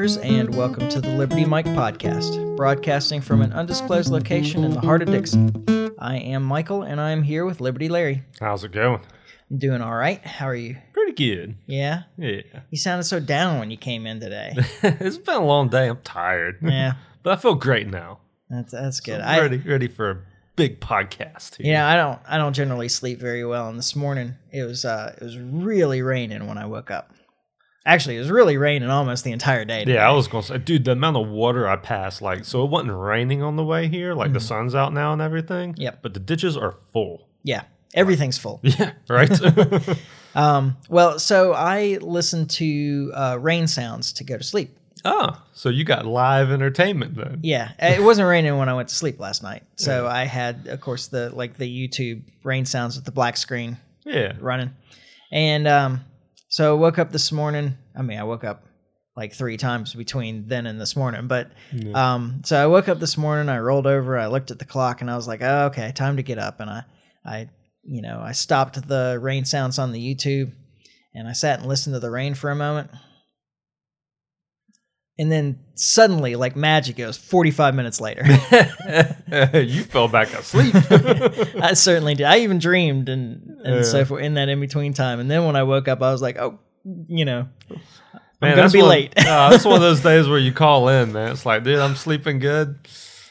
and welcome to the Liberty Mike podcast, broadcasting from an undisclosed location in the heart of Dixon. I am Michael, and I am here with Liberty Larry. How's it going? I'm doing all right. How are you? Pretty good. Yeah? Yeah. You sounded so down when you came in today. it's been a long day. I'm tired. Yeah, but I feel great now. that's that's good. I'm I ready, ready for a big podcast. Here. yeah, I don't I don't generally sleep very well, and this morning it was uh it was really raining when I woke up. Actually, it was really raining almost the entire day. today. Yeah, I was gonna say, dude, the amount of water I passed, like, so it wasn't raining on the way here, like the sun's out now and everything. Mm-hmm. Yep. But the ditches are full. yeah, everything's full. Yeah, right. Um, well, so I listened to uh, rain sounds to go to sleep. oh, so you got live entertainment then? Yeah, it wasn't raining when I went to sleep last night, so I had, of course, the like the YouTube rain sounds with the black screen Yeah. running, and um, so I woke up this morning. I mean, I woke up like three times between then and this morning, but um, so I woke up this morning. I rolled over, I looked at the clock, and I was like, oh, okay, time to get up, and I, I, you know, I stopped the rain sounds on the YouTube, and I sat and listened to the rain for a moment. And then suddenly, like magic, it was 45 minutes later. you fell back asleep. I certainly did. I even dreamed and, and so Yeah. forth in that in between time. And then when I woke up, I was like, oh, you know, I'm Man, gonna be one- late. uh, that's one of those days where you call in, man. It's like, dude, I'm sleeping good.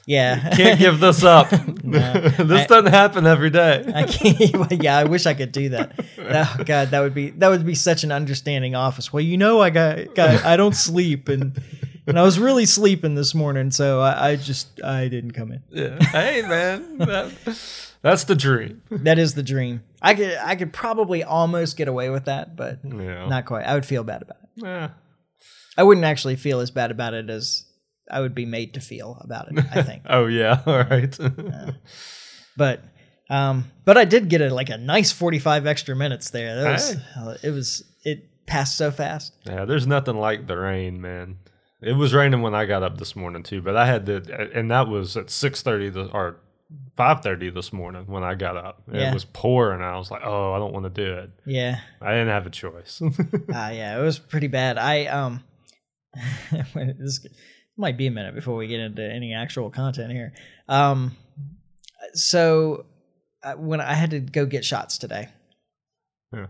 Yeah. Can't give this up. No. this I- doesn't happen every day. I can't. Yeah, I wish I could do that. Oh God, that would be that would be such an understanding office. Well, you know, I got, got I don't sleep, and and I was really sleeping this morning, so I, I just I didn't come in. Yeah. Hey, man, that, that's the dream. That is the dream. I could I could probably almost get away with that, but Yeah. not quite. I would feel bad about it. Yeah. I wouldn't actually feel as bad about it as I would be made to feel about it. I think. Oh yeah. All right. but um but i did get a like a nice 45 extra minutes there that was uh, it was it passed so fast yeah. There's nothing like the rain, man. It was raining when I got up this morning too, but I had to, and that was at six thirty or five thirty this morning when I got up. Yeah. It was pouring. I was like, oh, I don't want to do it. yeah I didn't have a choice. uh, yeah it was pretty bad i um this might be a minute before we get into any actual content here um so uh, when i had to go get shots today Yeah.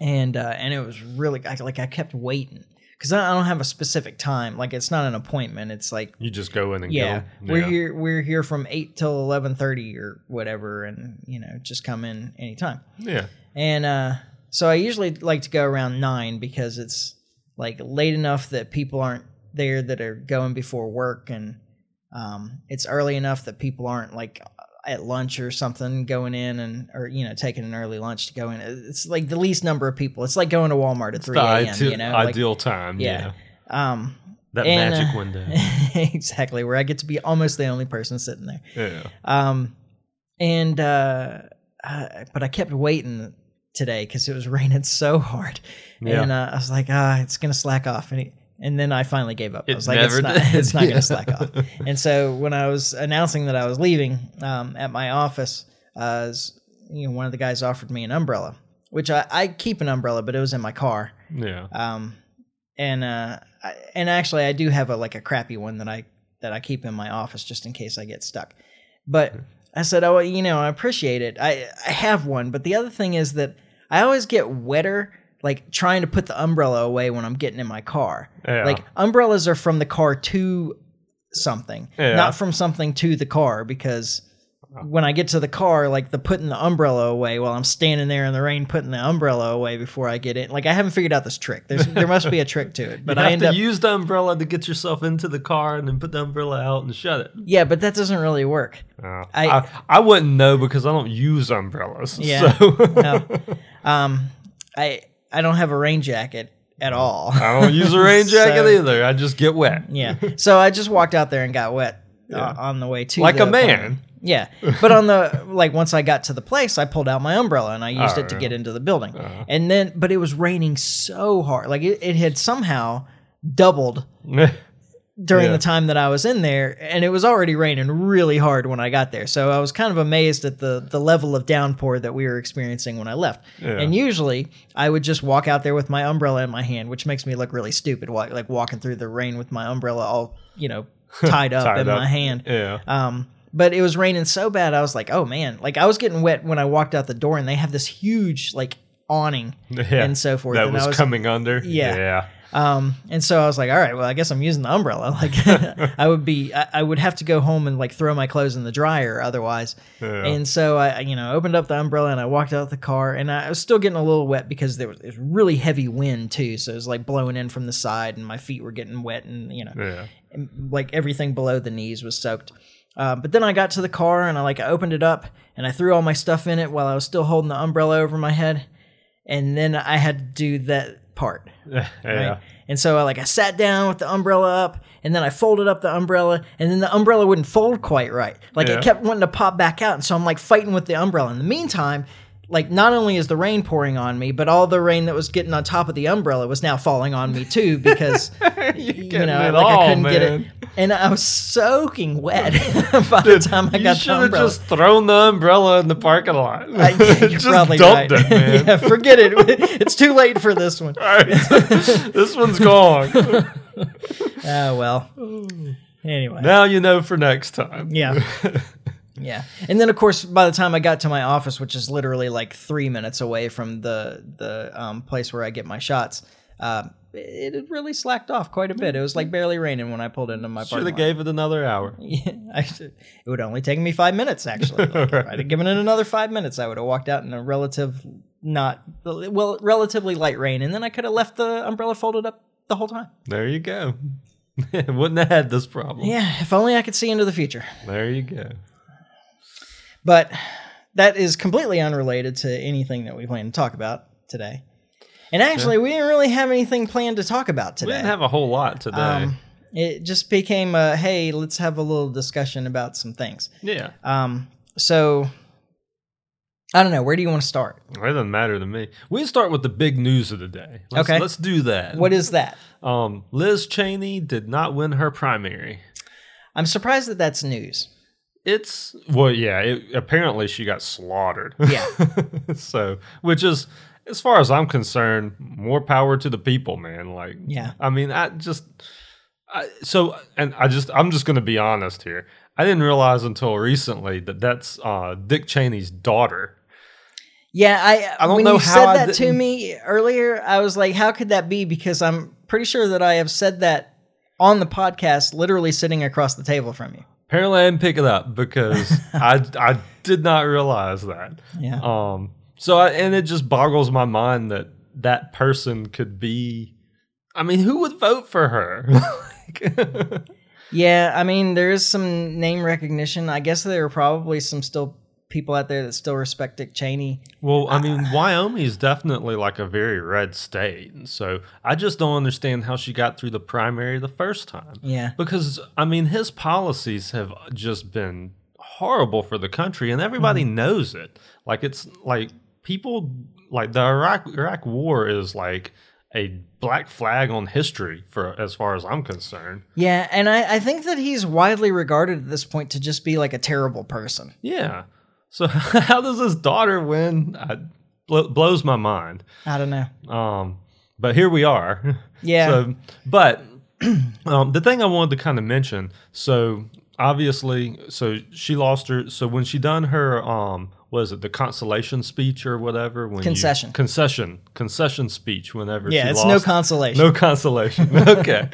and uh and it was really I, like i kept waiting because I don't have a specific time like it's not an appointment it's like you just go in and yeah, 'em. we're Yeah. here we're here from 8 till 11:30 or whatever and you know just come in anytime Yeah. and uh so i usually like to go around 9 because it's like late enough that people aren't there that are going before work and um it's early enough that people aren't like at lunch or something going in and or you know taking an early lunch to go in it's like the least number of people it's like going to walmart at 3 The a.m you know like, ideal time. yeah. Yeah. um That and, magic uh, window. exactly where i get to be almost the only person sitting there Yeah. um, and uh, uh, but I kept waiting today because it was raining so hard, Yeah. and uh, I was like, ah, it's gonna slack off, and, it, and then I finally gave up. I It was like, it's not, did. it's not gonna slack off. And so when I was announcing that I was leaving um, at my office, uh, you know, one of the guys offered me an umbrella, which I, I keep an umbrella, but it was in my car. Yeah. Um, and uh, I, and actually, I do have a like a crappy one that I that I keep in my office just in case I get stuck. But I said, oh, you know, I appreciate it. I I have one, but the other thing is that I always get wetter like trying to put the umbrella away when I'm getting in my car. Yeah. Like umbrellas are from the car to something, Yeah. not from something to the car because when I get to the car, like the putting the umbrella away while I'm standing there in the rain, putting the umbrella away before I get in. Like I haven't figured out this trick. There's there must be a trick to it, but you I end to up use the umbrella to get yourself into the car and then put the umbrella out and shut it. yeah, but that doesn't really work. Uh, I- I, I wouldn't know because I don't use umbrellas. Yeah. So No. Um, I I don't have a rain jacket at all. I don't use a rain jacket So- either. I just get wet. Yeah. So I just walked out there and got wet uh, Yeah. on the way to Like a man. appointment. Yeah. But on the like once I got to the place, I pulled out my umbrella and I used Oh, it to yeah. get into the building. Uh-huh. And then but it was raining so hard. Like it, it had somehow doubled during Yeah. the time that I was in there, and it was already raining really hard when I got there. So I was kind of amazed at the the level of downpour that we were experiencing when I left. Yeah. And usually I would just walk out there with my umbrella in my hand, which makes me look really stupid, like walking through the rain with my umbrella all you know tied up Tied in up. my hand. Yeah. Um, but it was raining so bad, I was like, oh man, like I was getting wet when I walked out the door, and they have this huge like awning Yeah. and so forth. that and was, I was coming under. Yeah. Yeah. Um, and so I was like, all right, well, I guess I'm using the umbrella. Like, I would be, I, I would have to go home and like throw my clothes in the dryer otherwise. Yeah. And so I, you know, opened up the umbrella and I walked out the car, and I was still getting a little wet because there was, was really heavy wind too. So it was like blowing in from the side, and my feet were getting wet, and you know, Yeah. and, like everything below the knees was soaked. Uh, but then I got to the car and I like I opened it up and I threw all my stuff in it while I was still holding the umbrella over my head, and then I had to do that part. Yeah. Right? And so I like I sat down with the umbrella up and then I folded up the umbrella and then the umbrella wouldn't fold quite right. Like Yeah. it kept wanting to pop back out and so I'm like fighting with the umbrella. In the meantime, like not only is the rain pouring on me, but all the rain that was getting on top of the umbrella was now falling on me too because you know like all, I couldn't get it. And I was soaking wet by the time I you got should the have umbrella. just thrown the umbrella in the parking lot. I- you're just probably dumped right. it, man. yeah, forget it. It's too late for this one. Right. this one's gone. Oh well. Anyway. now you know for next time. Yeah. Yeah. And then of course by the time I got to my office, which is literally like three minutes away from the the um, place where I get my shots, uh, it had really slacked off quite a bit. It was like barely raining when I pulled into my Should parking have lot. gave it another hour. Yeah, I should, it would only take me five minutes actually. Like, If I'd have given it another five minutes, I would have walked out in a relative not well relatively light rain, and then I could have left the umbrella folded up the whole time. There you go. Wouldn't have had this problem. Yeah, if only I could see into the future. There you go. But that is completely unrelated to anything that we plan to talk about today. And actually, we didn't really have anything planned to talk about today. We didn't have a whole lot today. um, it just became a hey, let's have a little discussion about some things. yeah. Um, so I don't know. Where do you want to start? It doesn't matter to me. We start with the big news of the day. Let's, Okay. Let's do that. What is that? Um, Liz Cheney did not win her primary. I'm surprised that that's news. It's well, yeah. It, apparently, she got slaughtered. Yeah. so, which is, as far as I'm concerned, more power to the people, man. Like, Yeah. I mean, I just, I, so, and I just, I'm just gonna be honest here. I didn't realize until recently that that's uh, Dick Cheney's daughter. Yeah, I, I don't when know you how said I that to didn't- me earlier, I was like, how could that be? Because I'm pretty sure that I have said that on the podcast, literally sitting across the table from you. Apparently, I didn't pick it up because I, I did not realize that. Yeah. Um. So, I, and it just boggles my mind that that person could be. I mean, who would vote for her? Yeah, I mean, there is some name recognition. I guess there are probably some still people out there that still respect Dick Cheney. well, I mean, Wyoming is definitely like a very red state, and so I just don't understand how she got through the primary the first time. Yeah. Because I mean, his policies have just been horrible for the country, and everybody mm-hmm. knows it. Like it's like people like the Iraq Iraq War is like a black flag on history for as far as I'm concerned. Yeah, and I, I think that he's widely regarded at this point to just be like a terrible person. Yeah. So how does his daughter win? I, bl- blows my mind. I don't know. Um, but here we are. Yeah. So, but um, the thing I wanted to kind of mention. So obviously, so she lost her. So when she done her, um, was it the consolation speech or whatever? When you- Concession. concession, concession speech. Whenever Yeah, it's lost, no consolation. no consolation. okay.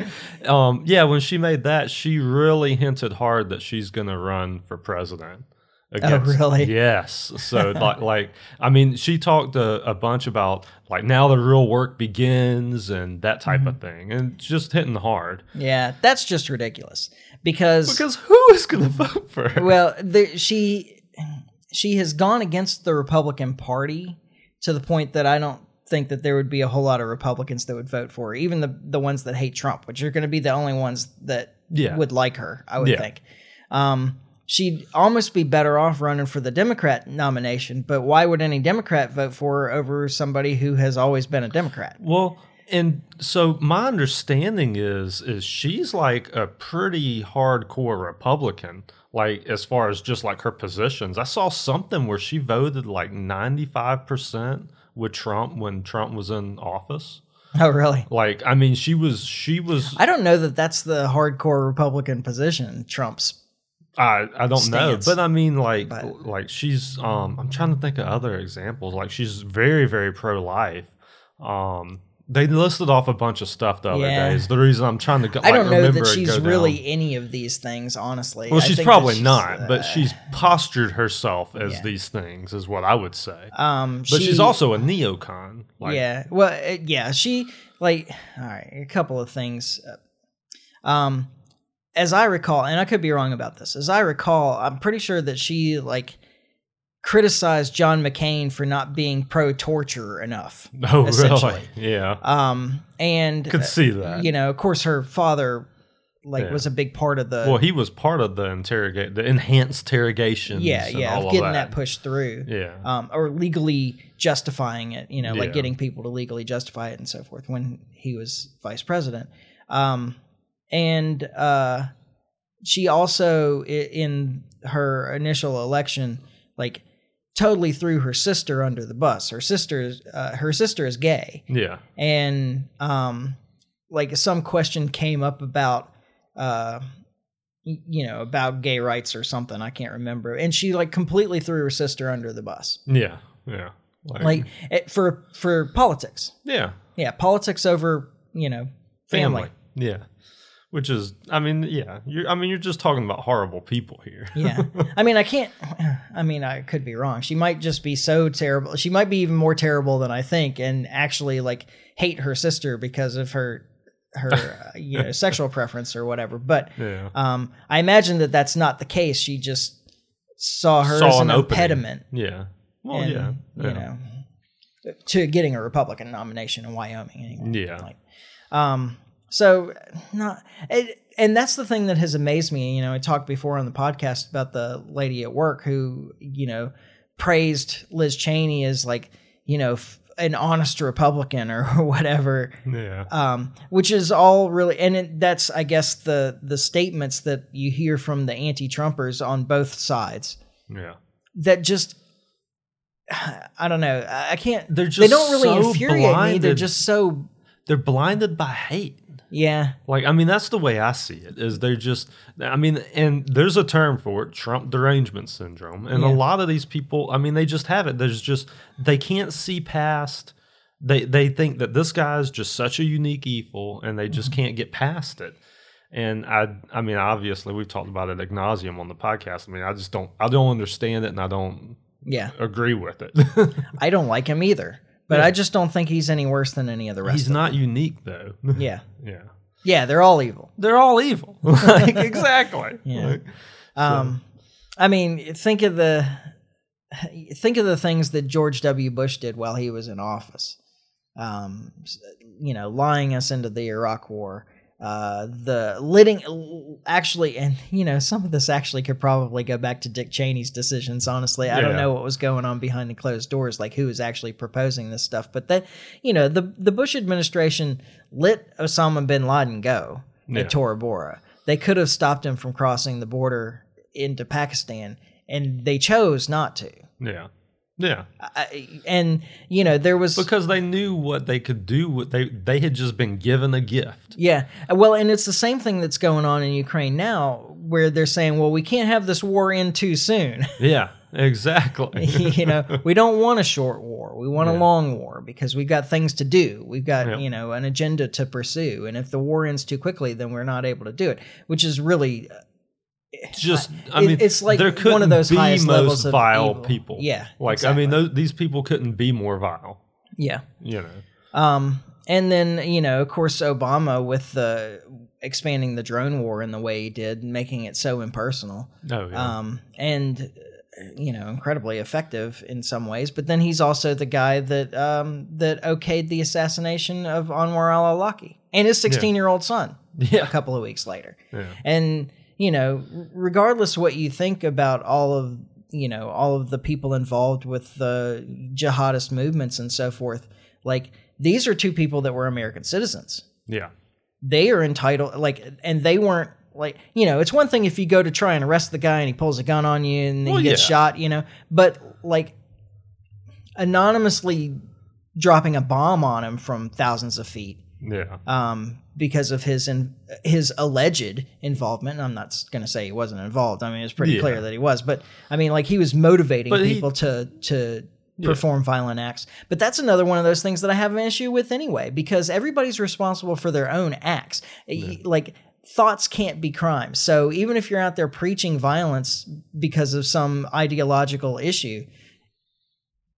um, yeah, when she made that, she really hinted hard that she's going to run for president. against- Oh, really? Yes. So like, like I mean, she talked a, a bunch about like now the real work begins and that type Mm-hmm. of thing, and just hitting hard. Yeah, that's just ridiculous. Because, Because who is going to vote for her? well, the, she she has gone against the Republican Party to the point that I don't think that there would be a whole lot of Republicans that would vote for her, even the the ones that hate Trump, which are going to be the only ones that Yeah. would like her. I would Yeah. think. Um, she'd almost be better off running for the Democrat nomination, but why would any Democrat vote for her over somebody who has always been a Democrat? Well, and so my understanding is is she's like a pretty hardcore Republican, like as far as just like her positions. I saw something where she voted like ninety five percent with Trump when Trump was in office. Oh, really? Like, I mean, she was she was. I don't know that that's the hardcore Republican position. Trump's. I I don't know, but I mean, like But- like she's. Um, I'm trying to think of other examples. Like she's very very pro life. Um, they listed off a bunch of stuff the other Yeah. day. Is the reason I'm trying to. Go, I don't know remember that she's go down. really any of these things, honestly. Well, I she's probably she's, not, but uh, she's postured herself as yeah. these things, is what I would say. Um, but she- she's also a neocon. Like, yeah. Well, uh, yeah. She like all right. A couple of things. Uh, Um, as I recall, and I could be wrong about this. As I recall, I'm pretty sure that she like criticized John McCain for not being pro-torture enough. Oh, really? Yeah. Um, and Could uh, see that. you know, of course, her father like Yeah. was a big part of the well, he was part of the interrogate, the enhanced interrogations. yeah, and yeah, all of getting of that. pushed through. Yeah. um, or legally justifying it, you know, like Yeah. getting people to legally justify it and so forth when he was vice president. Um, and uh, she also, in her initial election, like totally threw her sister under the bus. Her sister, is- uh, her sister is gay, yeah. and um, like some question came up about. Uh, you know about gay rights or something i can't remember and she like completely threw her sister under the bus Yeah. Yeah. Like, like it, for for politics yeah. yeah politics over you know family, Yeah. Which is, I mean, yeah. You're, I mean, you're just talking about horrible people here. yeah i mean i can't i mean i could be wrong she might just be so terrible she might be even more terrible than i think and actually like hate her sister because of her her uh, you know sexual preference or whatever but yeah. um i imagine that that's not the case she just saw her Saw as an an impediment Yeah. Well, and, yeah. yeah. you know to getting a republican nomination in wyoming anyway Yeah. Like, um, so not, it, and that's the thing that has amazed me. You know, I talked before on the podcast about the lady at work who, you know, praised Liz Cheney as like, you know, f- an honest Republican or whatever. Yeah. Um, which is all really, and it, that's, I guess, the the statements that you hear from the anti-Trumpers on both sides Yeah. that just. I don't know. I can't. They're just They don't really so infuriate me. They're just so. They're blinded by hate. Yeah. Like, I mean, that's the way I see it. Is they're just, I mean, and there's a term for it, Trump derangement syndrome, and Yeah. a lot of these people, I mean, they just have it. There's just they can't see past. They they think that this guy is just such a unique evil, and they Mm-hmm. just can't get past it. And I, I mean, obviously, we've talked about it ad nauseum on the podcast. I mean, I just don't, I don't understand it, and I don't Yeah. agree with it. I don't like him either, but Yeah. I just don't think he's any worse than any other rest. He's not unique, though. Yeah, yeah, yeah, they're all evil. they're all evil. like, exactly. Yeah. Like, Um, I mean, think of the think of the things that George W. Bush did while he was in office. Um, you know, lying us into the Iraq War. Uh, the letting actually, and you know, some of this actually could probably go back to Dick Cheney's decisions. Honestly, I don't know what was going on behind the closed doors, like who was actually proposing this stuff. But that, you know, the the Bush administration let Osama bin Laden go Yeah. at Tora Bora. They could have stopped him from crossing the border into Pakistan, and they chose not to. yeah, yeah. I, and you know, there was because they knew what they could do. What they they had just been given a gift. Yeah. Well, and it's the same thing that's going on in Ukraine now, where they're saying, well, we can't have this war end too soon. Yeah, exactly. you know, we don't want a short war. We want a long war because we've got things to do. We've got, Yeah. you know, an agenda to pursue. And if the war ends too quickly, then we're not able to do it, which is really, just I mean, it's like there one of those be highest most levels of vile evil. people. Yeah, like I mean, those, these people couldn't be more vile. yeah. You know. Um, and then you know, of course, Obama with the expanding the drone war in the way he did, making it so impersonal. Oh yeah. um, and you know incredibly effective in some ways. But then he's also the guy that um, that okayed the assassination of Anwar al-Awlaki and his 16 year old son a couple of weeks later. Yeah. And you know, regardless what you think about all of you know all of the people involved with the jihadist movements and so forth, like these are two people that were American citizens. Yeah. They are entitled, like, and they weren't like, you know, it's one thing if you go to try and arrest the guy and he pulls a gun on you and Well, he gets yeah. shot, you know, but like anonymously dropping a bomb on him from thousands of feet Yeah. um, because of his in, his alleged involvement. I'm not going to say he wasn't involved. I mean, it's pretty Yeah. clear that he was, but I mean, like he was motivating But he- people to to perform violent acts. But that's another one of those things that I have an issue with anyway, because everybody's responsible for their own acts. Y- Like thoughts can't be crimes. So even if you're out there preaching violence because of some ideological issue,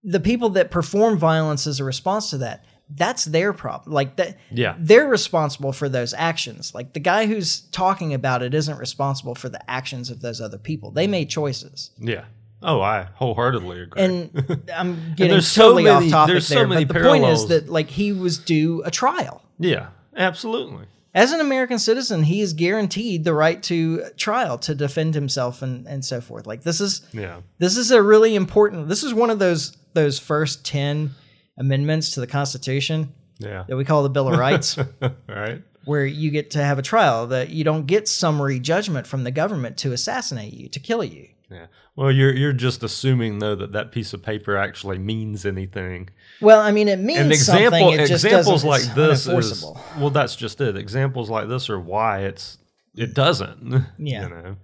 the people that perform violence as a response to that, that's their problem. Like that Yeah. they're responsible for those actions. Like the guy who's talking about it isn't responsible for the actions of those other people. They made choices. Yeah. Oh, I wholeheartedly agree. And I'm getting so totally many- off topic there's so there, many but the point is that like he was due a trial. yeah, absolutely. As an American citizen, he is guaranteed the right to trial to defend himself and, and so forth. Like this is Yeah. this is a really important this is one of those those first 10 amendments to the Constitution Yeah. that we call the Bill of Rights. right. where you get to have a trial that you don't get summary judgment from the government to assassinate you to kill you Yeah. Well, you're you're just assuming though that that piece of paper actually means anything. well i mean it means An example something it examples like this is well, that's just it. Examples like this are why it's it doesn't. Yeah. You know.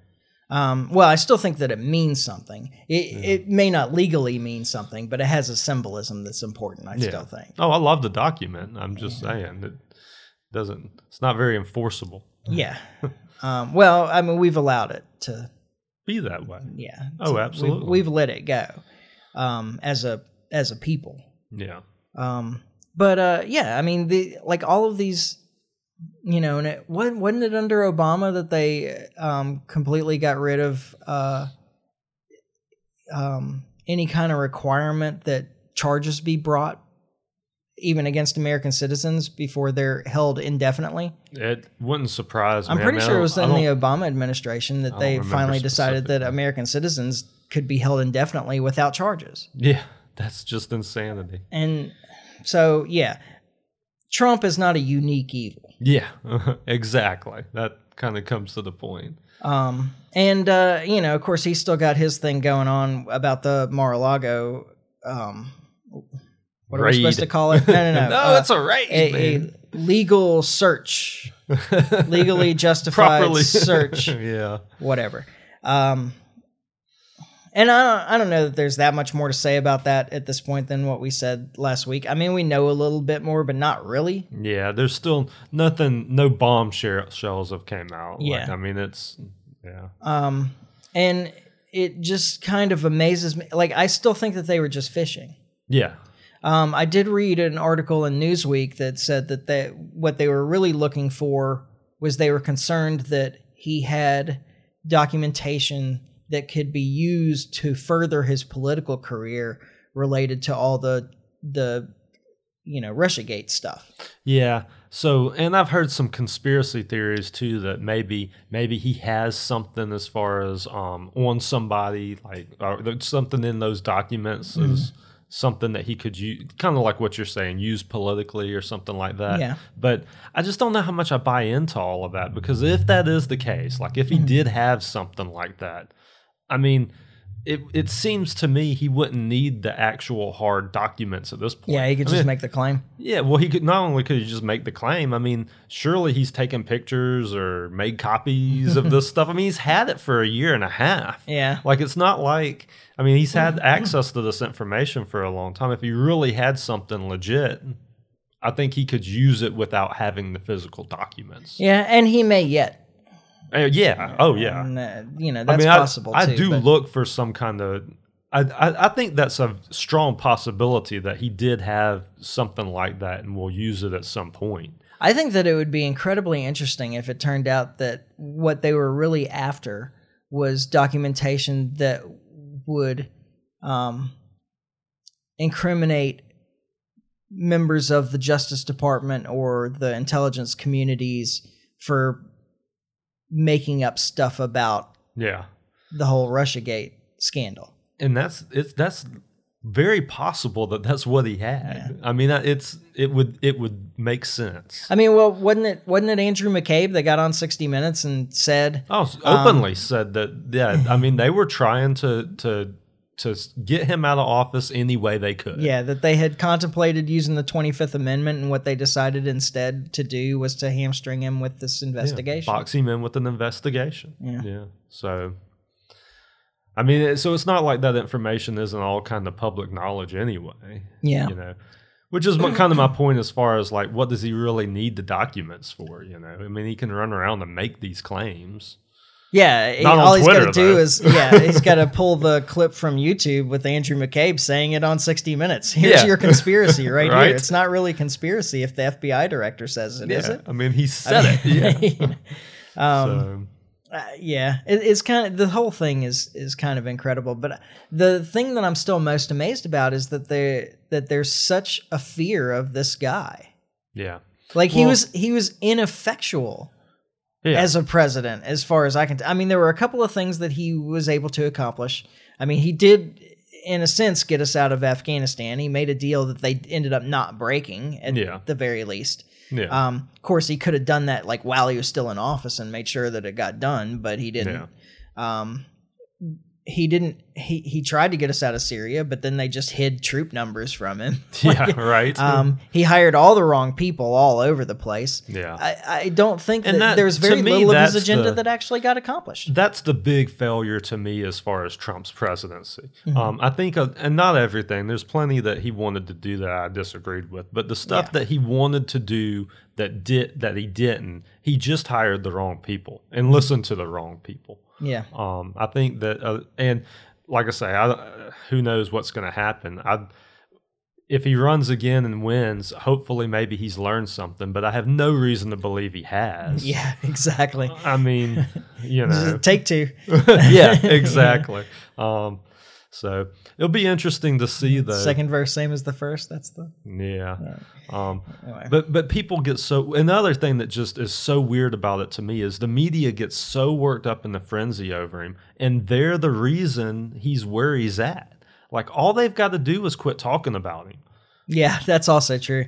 Um, well i still think that it means something it, it may not legally mean something but it has a symbolism that's important i still think Oh, I love the document. I'm just saying it doesn't. It's not very enforceable. yeah um, well i mean we've allowed it to Be that way. yeah Oh, absolutely. we've, we've let it go um, as a as a people Yeah. Um, but uh, yeah, I mean, the like all of these, you know, and it wasn't, wasn't it under Obama that they um, completely got rid of uh, um, any kind of requirement that charges be brought even against American citizens before they're held indefinitely. It wouldn't surprise me. I'm me. I pretty mean, sure it was in the Obama administration that they finally decided that. American citizens could be held indefinitely without charges. Yeah, that's just insanity. And so, yeah, Trump is not a unique evil. Yeah, exactly. That kind of comes to the point. Um, and uh, you know, of course, he's still got his thing going on about the Mar-a-Lago. Um, what are we supposed to call it? No, no, no. no, uh, it's a raid, a, a legal search, legally justified search, yeah. whatever. Um, and I don't, I don't know that there's that much more to say about that at this point than what we said last week. I mean, we know a little bit more, but not really. Yeah, there's still nothing. No bomb shells have came out. Like, Yeah. I mean it's yeah. Um, and it just kind of amazes me. Like, I still think that they were just fishing. Yeah. Um, I did read an article in Newsweek that said that they, what they were really looking for was they were concerned that he had documentation that could be used to further his political career related to all the the you know Russiagate stuff. Yeah. So, and I've heard some conspiracy theories too that maybe maybe he has something as far as um on somebody like something in those documents Mm-hmm. is something that he could use kind of like what you're saying use politically or something like that. Yeah. But I just don't know how much I buy into all of that because if that is the case, like if he Mm-hmm. did have something like that, I mean, it it seems to me he wouldn't need the actual hard documents at this point. Yeah, he could I just mean, make the claim. yeah, well, he could not only could he just make the claim. I mean, surely he's taken pictures or made copies of this stuff. I mean, he's had it for a year and a half. Yeah. like it's not like I mean, he's had access to this information for a long time. If he really had something legit, I think he could use it without having the physical documents. Yeah, and he may yet. Uh, yeah. Oh, yeah. And, uh, you know I that's mean, possible. I, too, I do but- look for some kind of. I, I I think that's a strong possibility that he did have something like that and will use it at some point. I think that it would be incredibly interesting if it turned out that what they were really after was documentation that would um, incriminate members of the Justice Department or the intelligence communities for making up stuff about Yeah. the whole Russiagate scandal. and that's it's that's very possible that that's what he had. I mean, it's it would it would make sense. I mean, well, wasn't it wasn't it Andrew McCabe that got on 60 Minutes and said, Oh, openly um, said that. Yeah, I mean, they were trying to to to get him out of office any way they could. yeah, that they had contemplated using the 25th Amendment, and what they decided instead to do was to hamstring him with this investigation. box him in with an investigation. Yeah. yeah. So, I mean, so it's not like that information isn't all kind of public knowledge anyway. Yeah. you know, which is kind of my point as far as like, what does he really need the documents for? You know, I mean, he can run around and make these claims. Yeah, he- all he's got to do is yeah, he's got to pull the clip from YouTube with Andrew McCabe saying it on 60 Minutes. Here's Yeah. your conspiracy right, Right? here. It's not really conspiracy if the FBI director says it, is yeah, it? I mean, he said it. Yeah. um, so, uh, yeah, it, it's kind of the whole thing is is kind of incredible. But the thing that I'm still most amazed about is that there that there's such a fear of this guy. yeah. Like he was he was ineffectual Yeah. as a president, as far as I can. T- I mean, there were a couple of things that he was able to accomplish. I mean, he did, in a sense, get us out of Afghanistan. He made a deal that they ended up not breaking, at Yeah. the very least. yeah. Um, of course, he could have done that like while he was still in office and made sure that it got done, but he didn't. Um, he didn't. He he tried to get us out of Syria, but then they just hid troop numbers from him. yeah. Right. Um, he hired all the wrong people all over the place. yeah. I, I don't think that, that- there's to very me, little of his agenda the- that actually got accomplished. That's the big failure to me as far as Trump's presidency. Mm-hmm. Um, I think, uh, and not everything. There's plenty that he wanted to do that I disagreed with, but the stuff Yeah. that he wanted to do that did that he didn't, he just hired the wrong people and listened to the wrong people. Yeah, Um, I think that, uh, and like I say, I, uh, who knows what's going to happen. I, if he runs again and wins, hopefully maybe he's learned something, but I have no reason to believe he has. yeah, exactly. I mean, you know, Take two. yeah, exactly. Um, so it'll be interesting to see the Second verse, same as the first. That's the Yeah. Um, Anyway. but but people get so another thing that just is so weird about it to me is the media gets so worked up in the frenzy over him, and they're the reason he's where he's at. Like all they've got to do is quit talking about him, yeah. That's also true.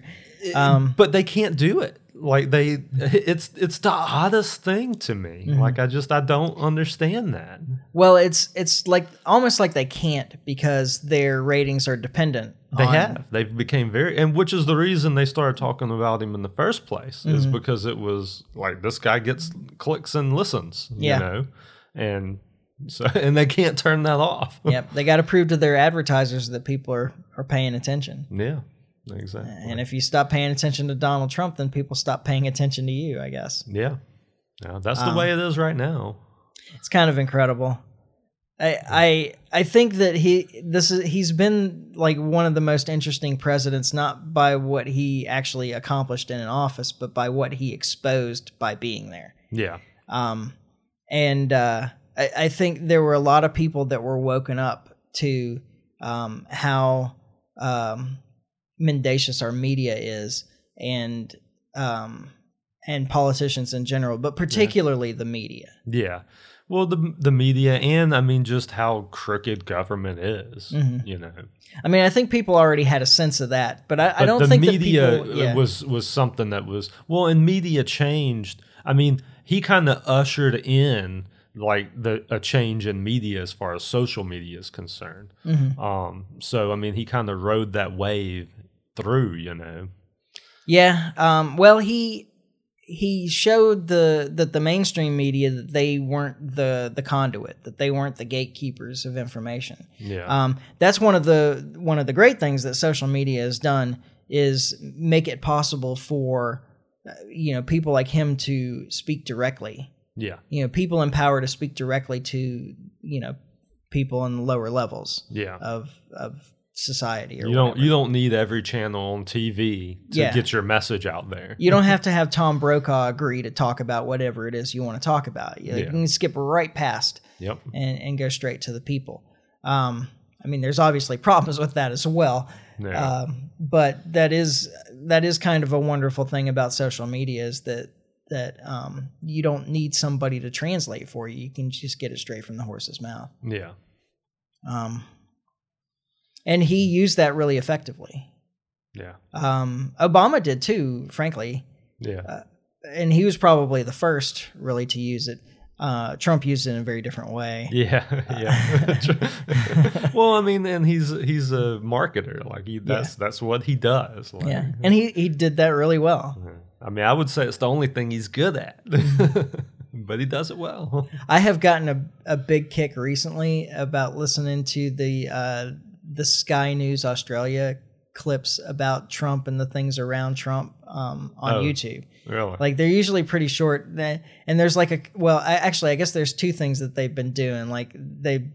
Um, but they can't do it. Like they, it's it's the oddest thing to me. Mm-hmm. Like I just I don't understand that. well, it's it's like almost like they can't because their ratings are dependent. They on- have. They've became very, and which is the reason they started talking about him in the first place, Mm-hmm. is because it was like this guy gets clicks and listens, Yeah. you know, and so and they can't turn that off. Yep, they got to prove to their advertisers that people are are paying attention. yeah, exactly. And if you stop paying attention to Donald Trump, then people stop paying attention to you. I guess yeah, yeah, that's Um, the way it is right now. it's kind of incredible. I I I think that he this is he's been like one of the most interesting presidents, not by what he actually accomplished in an office, but by what he exposed by being there. Yeah, Um, and uh, I, I think there were a lot of people that were woken up to um, how um, mendacious our media is, and um, and politicians in general, but particularly the media. yeah. Well, the the media and I mean just how crooked government is, Mm-hmm. you know. I mean, I think people already had a sense of that, but I, I don't think the think media that people. Yeah. was was something that was well, and media changed. I mean, he kind of ushered in like the a change in media as far as social media is concerned. Mm-hmm. Um, so I mean, he kind of rode that wave through, you know. Yeah. Um, well, he he showed the that the mainstream media that they weren't the the conduit, that they weren't the gatekeepers of information. Yeah, Um, that's one of the one of the great things that social media has done is make it possible for uh, you know people like him to speak directly. yeah, You know, people in power to speak directly to you know people in the lower levels yeah. of of society. Or you don't whatever. you don't need every channel on TV to Yeah. get your message out there. You don't have to have Tom Brokaw agree to talk about whatever it is you want to talk about. You, you can skip right past Yep. and, and go straight to the people. Um, I mean, there's obviously problems with that as well, Yeah. um, but that is that is kind of a wonderful thing about social media is that that um, you don't need somebody to translate for you. You can just get it straight from the horse's mouth. yeah. Um, and he used that really effectively. Yeah. Um, Obama did too, frankly, Yeah. and he was probably the first really to use it. Uh, Trump used it in a very different way. Yeah, yeah. well, I mean, and he's he's a marketer. Like he, that's that's what he does. Like, Yeah, and he he did that really well. I mean, I would say it's the only thing he's good at, but he does it well. I have gotten a, a big kick recently about listening to the uh, the Sky News Australia clips about Trump and the things around Trump um, on Oh. YouTube. Really? Like they're usually pretty short, and there's like a well, I, actually, I guess there's two things that they've been doing. Like they,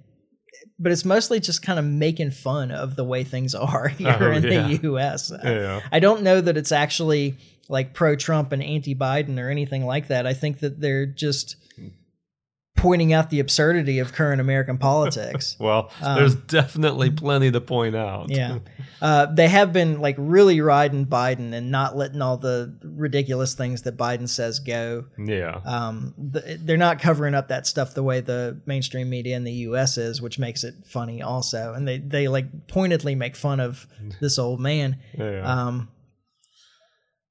but it's mostly just kind of making fun of the way things are here Oh, in yeah. the U.S. yeah. I don't know that it's actually like pro Trump and anti Biden or anything like that. I think that they're just pointing out the absurdity of current American politics. Well, Um, there's definitely plenty to point out. yeah. Uh, they have been like really riding Biden and not letting all the ridiculous things that Biden says go. Yeah. Um, th- they're not covering up that stuff the way the mainstream media in the U.S. is, which makes it funny also. And they, they like pointedly make fun of this old man. Yeah. Um,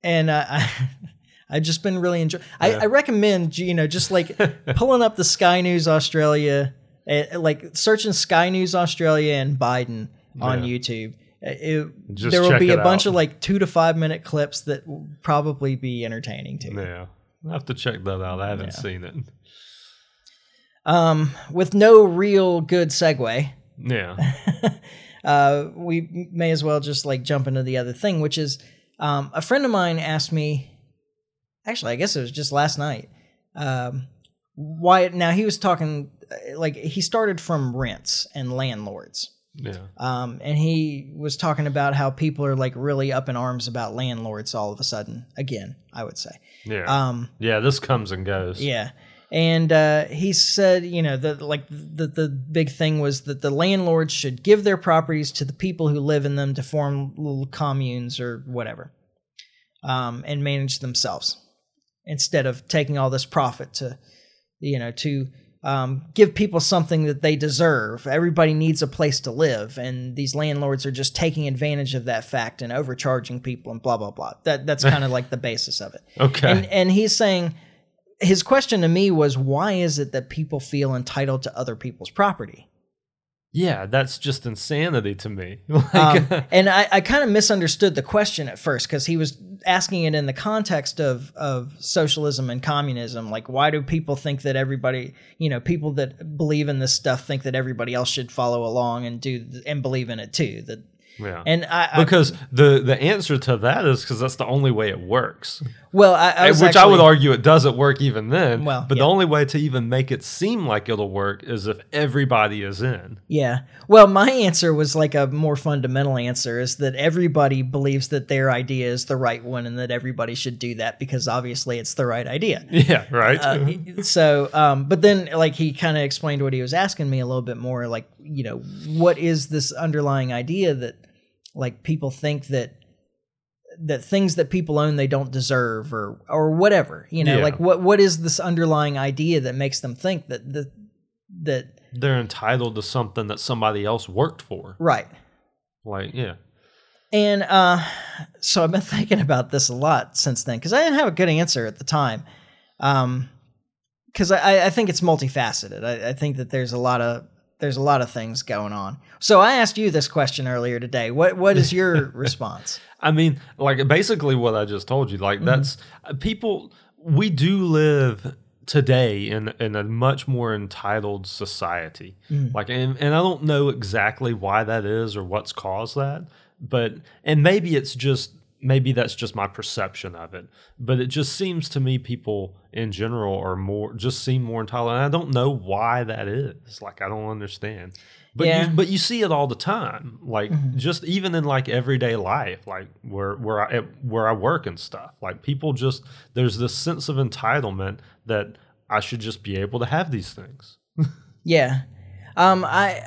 and uh, I, I've just been really enjoying. I, Yeah. I recommend you know just like pulling up the Sky News Australia, uh, like searching Sky News Australia and Biden on Yeah. YouTube. Uh, It, Just there will be a bunch out. of like two to five minute clips that will probably be entertaining to you. yeah. I have to check that out. I haven't Yeah. seen it. Um, with no real good segue, Yeah. uh, we may as well just like jump into the other thing, which is um, a friend of mine asked me. Actually, I guess it was just last night. Um, why? Now he was talking uh, like he started from rents and landlords, Yeah. um, and he was talking about how people are like really up in arms about landlords all of a sudden. Again, I would say. Yeah. Um, yeah. This comes and goes. yeah. And uh, he said, you know, the like the the big thing was that the landlords should give their properties to the people who live in them to form little communes or whatever, um, and manage themselves instead of taking all this profit to, you know, to um, give people something that they deserve. Everybody needs a place to live, and these landlords are just taking advantage of that fact and overcharging people and blah blah blah. That that's kind of like the basis of it. Okay. And and he's saying his question to me was why is it that people feel entitled to other people's property? Yeah. That's just insanity to me. Like, Um, and I, I kind of misunderstood the question at first because he was asking it in the context of of socialism and communism. Like, why do people think that everybody, you know, people that believe in this stuff think that everybody else should follow along and do and believe in it too? That yeah. and I, I because the the answer to that is because that's the only way it works. Well, I, I was Which I would argue it doesn't work even then. Well, but yeah. the only way to even make it seem like it'll work is if everybody is in. Yeah. Well, my answer was like a more fundamental answer is that everybody believes that their idea is the right one and that everybody should do that because obviously it's the right idea. Yeah, right. Uh, so, um, but then like he kind of explained what he was asking me a little bit more like, you know, what is this underlying idea that like people think that that things that people own they don't deserve or or whatever, you know, Yeah. like what what is this underlying idea that makes them think that that that They're entitled to something that somebody else worked for. right. Like, yeah. And uh, so I've been thinking about this a lot since then because I didn't have a good answer at the time. um Because I, I think it's multifaceted. I, I think that there's a lot of there's a lot of things going on. So I asked you this question earlier today. What what is your response? I mean, like basically what I just told you. Mm-hmm. Like that's uh, people. We do live today in in a much more entitled society. Mm. Like, and and I don't know exactly why that is or what's caused that, but and maybe it's just maybe that's just my perception of it. But it just seems to me people in general are more just seem more entitled. And I don't know why that is. Like, I don't understand. But Yeah. you, but you see it all the time, like Mm-hmm. just even in like everyday life, like where where I where I work and stuff. Like people just there's this sense of entitlement that I should just be able to have these things. Yeah. Um, I,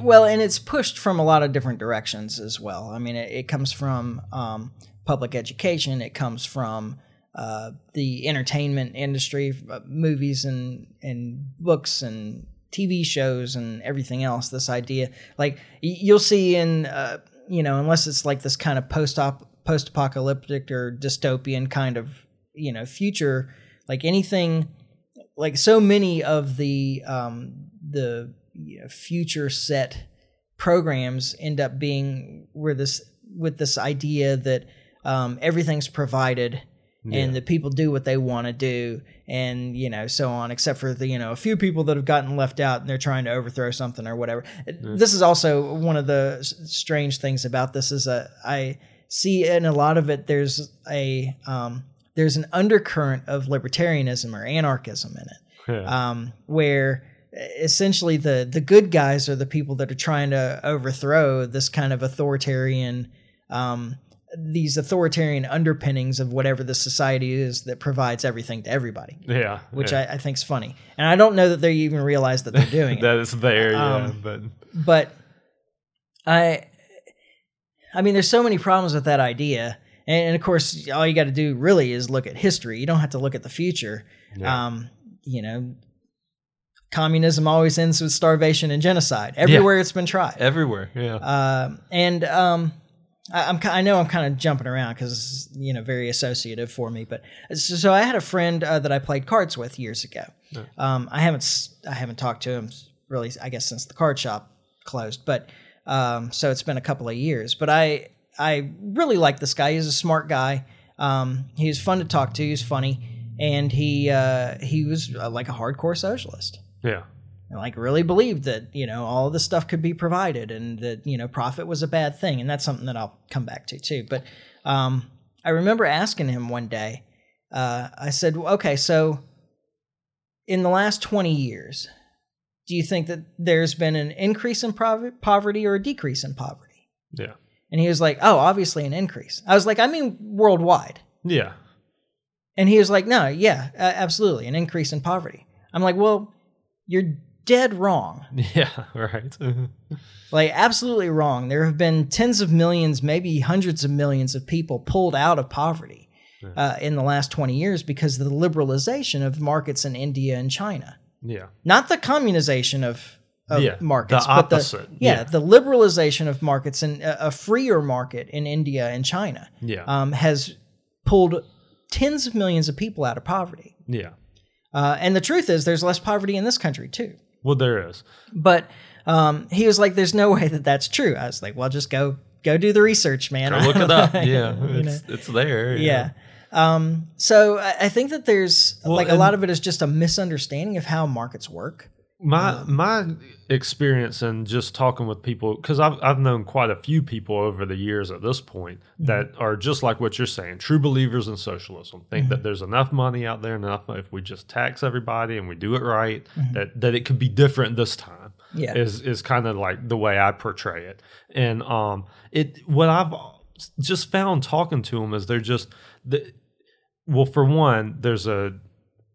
well, and it's pushed from a lot of different directions as well. I mean, it, it comes from um, public education, it comes from uh, the entertainment industry, uh, movies and, and books and TV shows and everything else. This idea, like you'll see in, uh, you know, unless it's like this kind of post op post apocalyptic or dystopian kind of you know future, like anything, like so many of the um, the you know, future set programs end up being where this with this idea that um, everything's provided and the people do what they want to do and you know so on except for the you know a few people that have gotten left out and they're trying to overthrow something or whatever. This is also one of the strange things about this is that i see in a lot of it there's a um, there's an undercurrent of libertarianism or anarchism in it. Yeah. um, where essentially the the good guys are the people that are trying to overthrow this kind of authoritarian um, these authoritarian underpinnings of whatever the society is that provides everything to everybody yeah. which yeah. I, I think is funny and i don't know that they even realize that they're doing it that is there, yeah. Um, but but I, I mean, there's so many problems with that idea, and, and of course, all you got to do really is look at history. You don't have to look at the future. Yeah. Um, you know, communism always ends with starvation and genocide everywhere it's been tried. everywhere, yeah. Um, and um, I, I'm I know I'm kind of jumping around because you know very associative for me, but so, so I had a friend uh, that I played cards with years ago. Um, I haven't I haven't talked to him really I guess since the card shop closed, but um, so it's been a couple of years. But I I really like this guy. He's a smart guy. Um, he was fun to talk to. He was funny, and he uh, he was uh, like a hardcore socialist yeah. And like really believed that you know all this stuff could be provided and that you know profit was a bad thing and that's something that i'll come back to too. But um, i remember asking him one day uh, i said well, okay so in the last 20 years do you think that there's been an increase in prov- poverty or a decrease in poverty? Yeah. and he was like oh obviously an increase. I was like i mean worldwide. Yeah. and he was like no yeah absolutely an increase in poverty. I'm like well you're dead wrong Yeah. Right. like absolutely wrong. There have been tens of millions, maybe hundreds of millions of people pulled out of poverty uh, in the last 20 years because of the liberalization of markets in India and China. yeah. Not the communization of, of Yeah, markets, the but opposite. The, yeah, Yeah. the liberalization of markets and a, a freer market in India and China Yeah. um, has pulled tens of millions of people out of poverty. yeah. Uh, and the truth is, there's less poverty in this country too. Well, there is. But um, he was like, "There's no way that that's true." I was like, "Well, just go go do the research, man. Go look it up. Yeah. You know? It's, it's there. yeah." Um, so I, I think that there's Well, like a lot of it is just a misunderstanding of how markets work. My my experience and just talking with people because I've I've known quite a few people over the years at this point mm-hmm. that are just like what you're saying, true believers in socialism. Think that mm-hmm. there's enough money out there, enough if we just tax everybody and we do it right, mm-hmm. that that it could be different this time. Yeah. is is kind of like the way I portray it, and um, it what I've just found talking to them is they're just the well for one there's a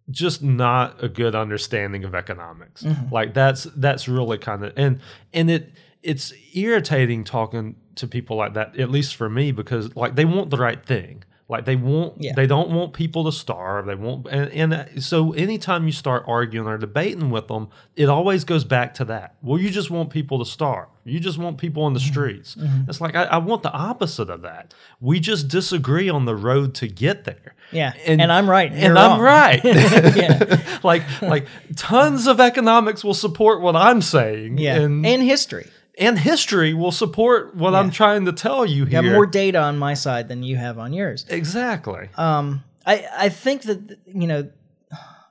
just not a good understanding of economics. Mm-hmm. Like that's that's really kind of and and it it's irritating talking to people like that at least for me because like they want the right thing. Like they want Yeah. they don't want people to starve. They want and, and uh, so anytime you start arguing or debating with them, it always goes back to that. Well, you just want people to starve. You just want people on the streets. It's like I, I want the opposite of that. We just disagree on the road to get there. Yeah, and, I'm right, And you're I'm right. Like like tons of economics will support what I'm saying. Yeah, And and history. And history will support what I'm trying to tell you I here. have more data on my side than you have on yours. exactly. Um, I I think that you know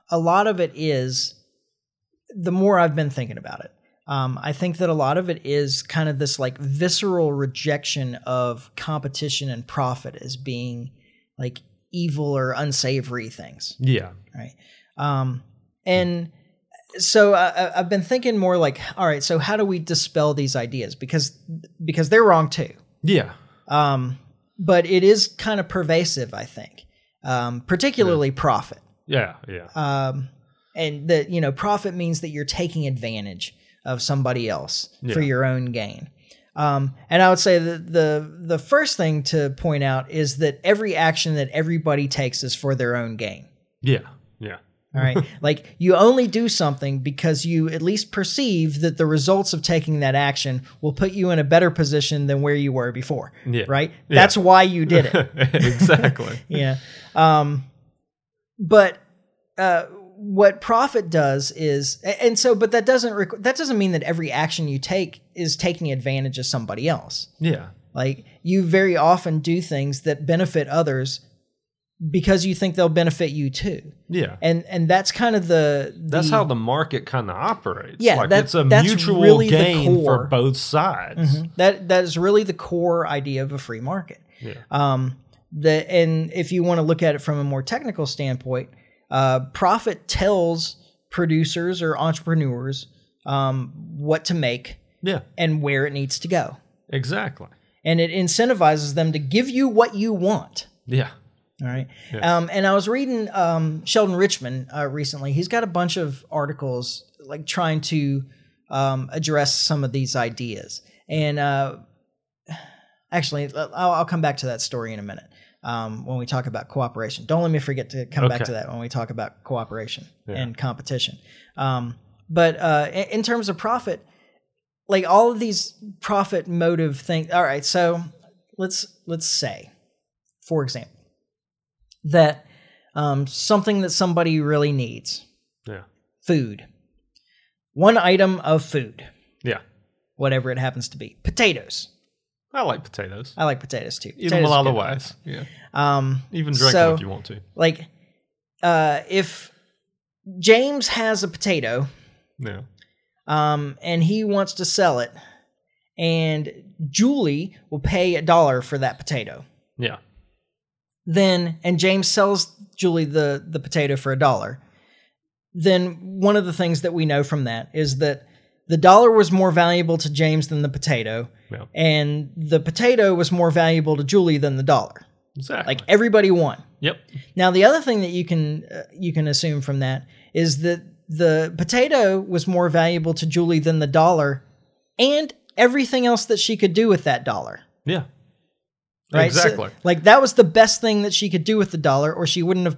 a lot of it is the more I've been thinking about it. Um, I think that a lot of it is kind of this like visceral rejection of competition and profit as being like evil or unsavory things, yeah. right? Um, and so I, I- I've been thinking more like, all right, so how do we dispel these ideas because because they're wrong too. Yeah. Um, but it is kind of pervasive, I think, um, particularly profit. Yeah. Yeah. Um, and that you know, profit means that you're taking advantage of somebody else for your own gain. Um, and I would say that the the first thing to point out is that every action that everybody takes is for their own gain. yeah. Yeah. All right. like you only do something because you at least perceive that the results of taking that action will put you in a better position than where you were before. Yeah. Right? Yeah. That's why you did it. exactly. yeah. Um, but uh, what profit does is, and so, but that doesn't requ- that doesn't mean that every action you take is taking advantage of somebody else. Yeah. Like you very often do things that benefit others because you think they'll benefit you too, Yeah. and and that's kind of the, That's how the market kind of operates. Yeah, like that- it's a mutual really gain for both sides. that that is really the core idea of a free market. Yeah. Um, the and if you want to look at it from a more technical standpoint, uh, profit tells producers or entrepreneurs um, what to make Yeah. and where it needs to go, Exactly. and it incentivizes them to give you what you want. Yeah. All right. Um, and I was reading um, Sheldon Richman uh, recently. He's got a bunch of articles like trying to um, address some of these ideas. And uh, actually, I'll, I'll come back to that story in a minute um, when we talk about cooperation. Don't let me forget to come back to that when we talk about cooperation Yeah. and competition. Um, but uh, in, in terms of profit, like all of these profit motive things. All right, so let's let's say, for example, that um, something that somebody really needs, Yeah. food, one item of food, Yeah. whatever it happens to be, potatoes. I like potatoes. I like potatoes too. Eat them Potatoes a lot of ways. Yeah. Um, Even drink So- them if you want to. like, uh, if James has a potato Yeah. um, and he wants to sell it, and Julie will pay a dollar for that potato. Yeah. Then and James sells Julie the the potato for a dollar, then one of the things that we know from that is that the dollar was more valuable to James than the potato, Yeah. and the potato was more valuable to Julie than the dollar. Exactly. Like everybody won. yep. Now the other thing that you can uh, you can assume from that is that the potato was more valuable to Julie than the dollar, and everything else that she could do with that dollar. Yeah. Right? So, Exactly. like that was the best thing that she could do with the dollar, or she wouldn't have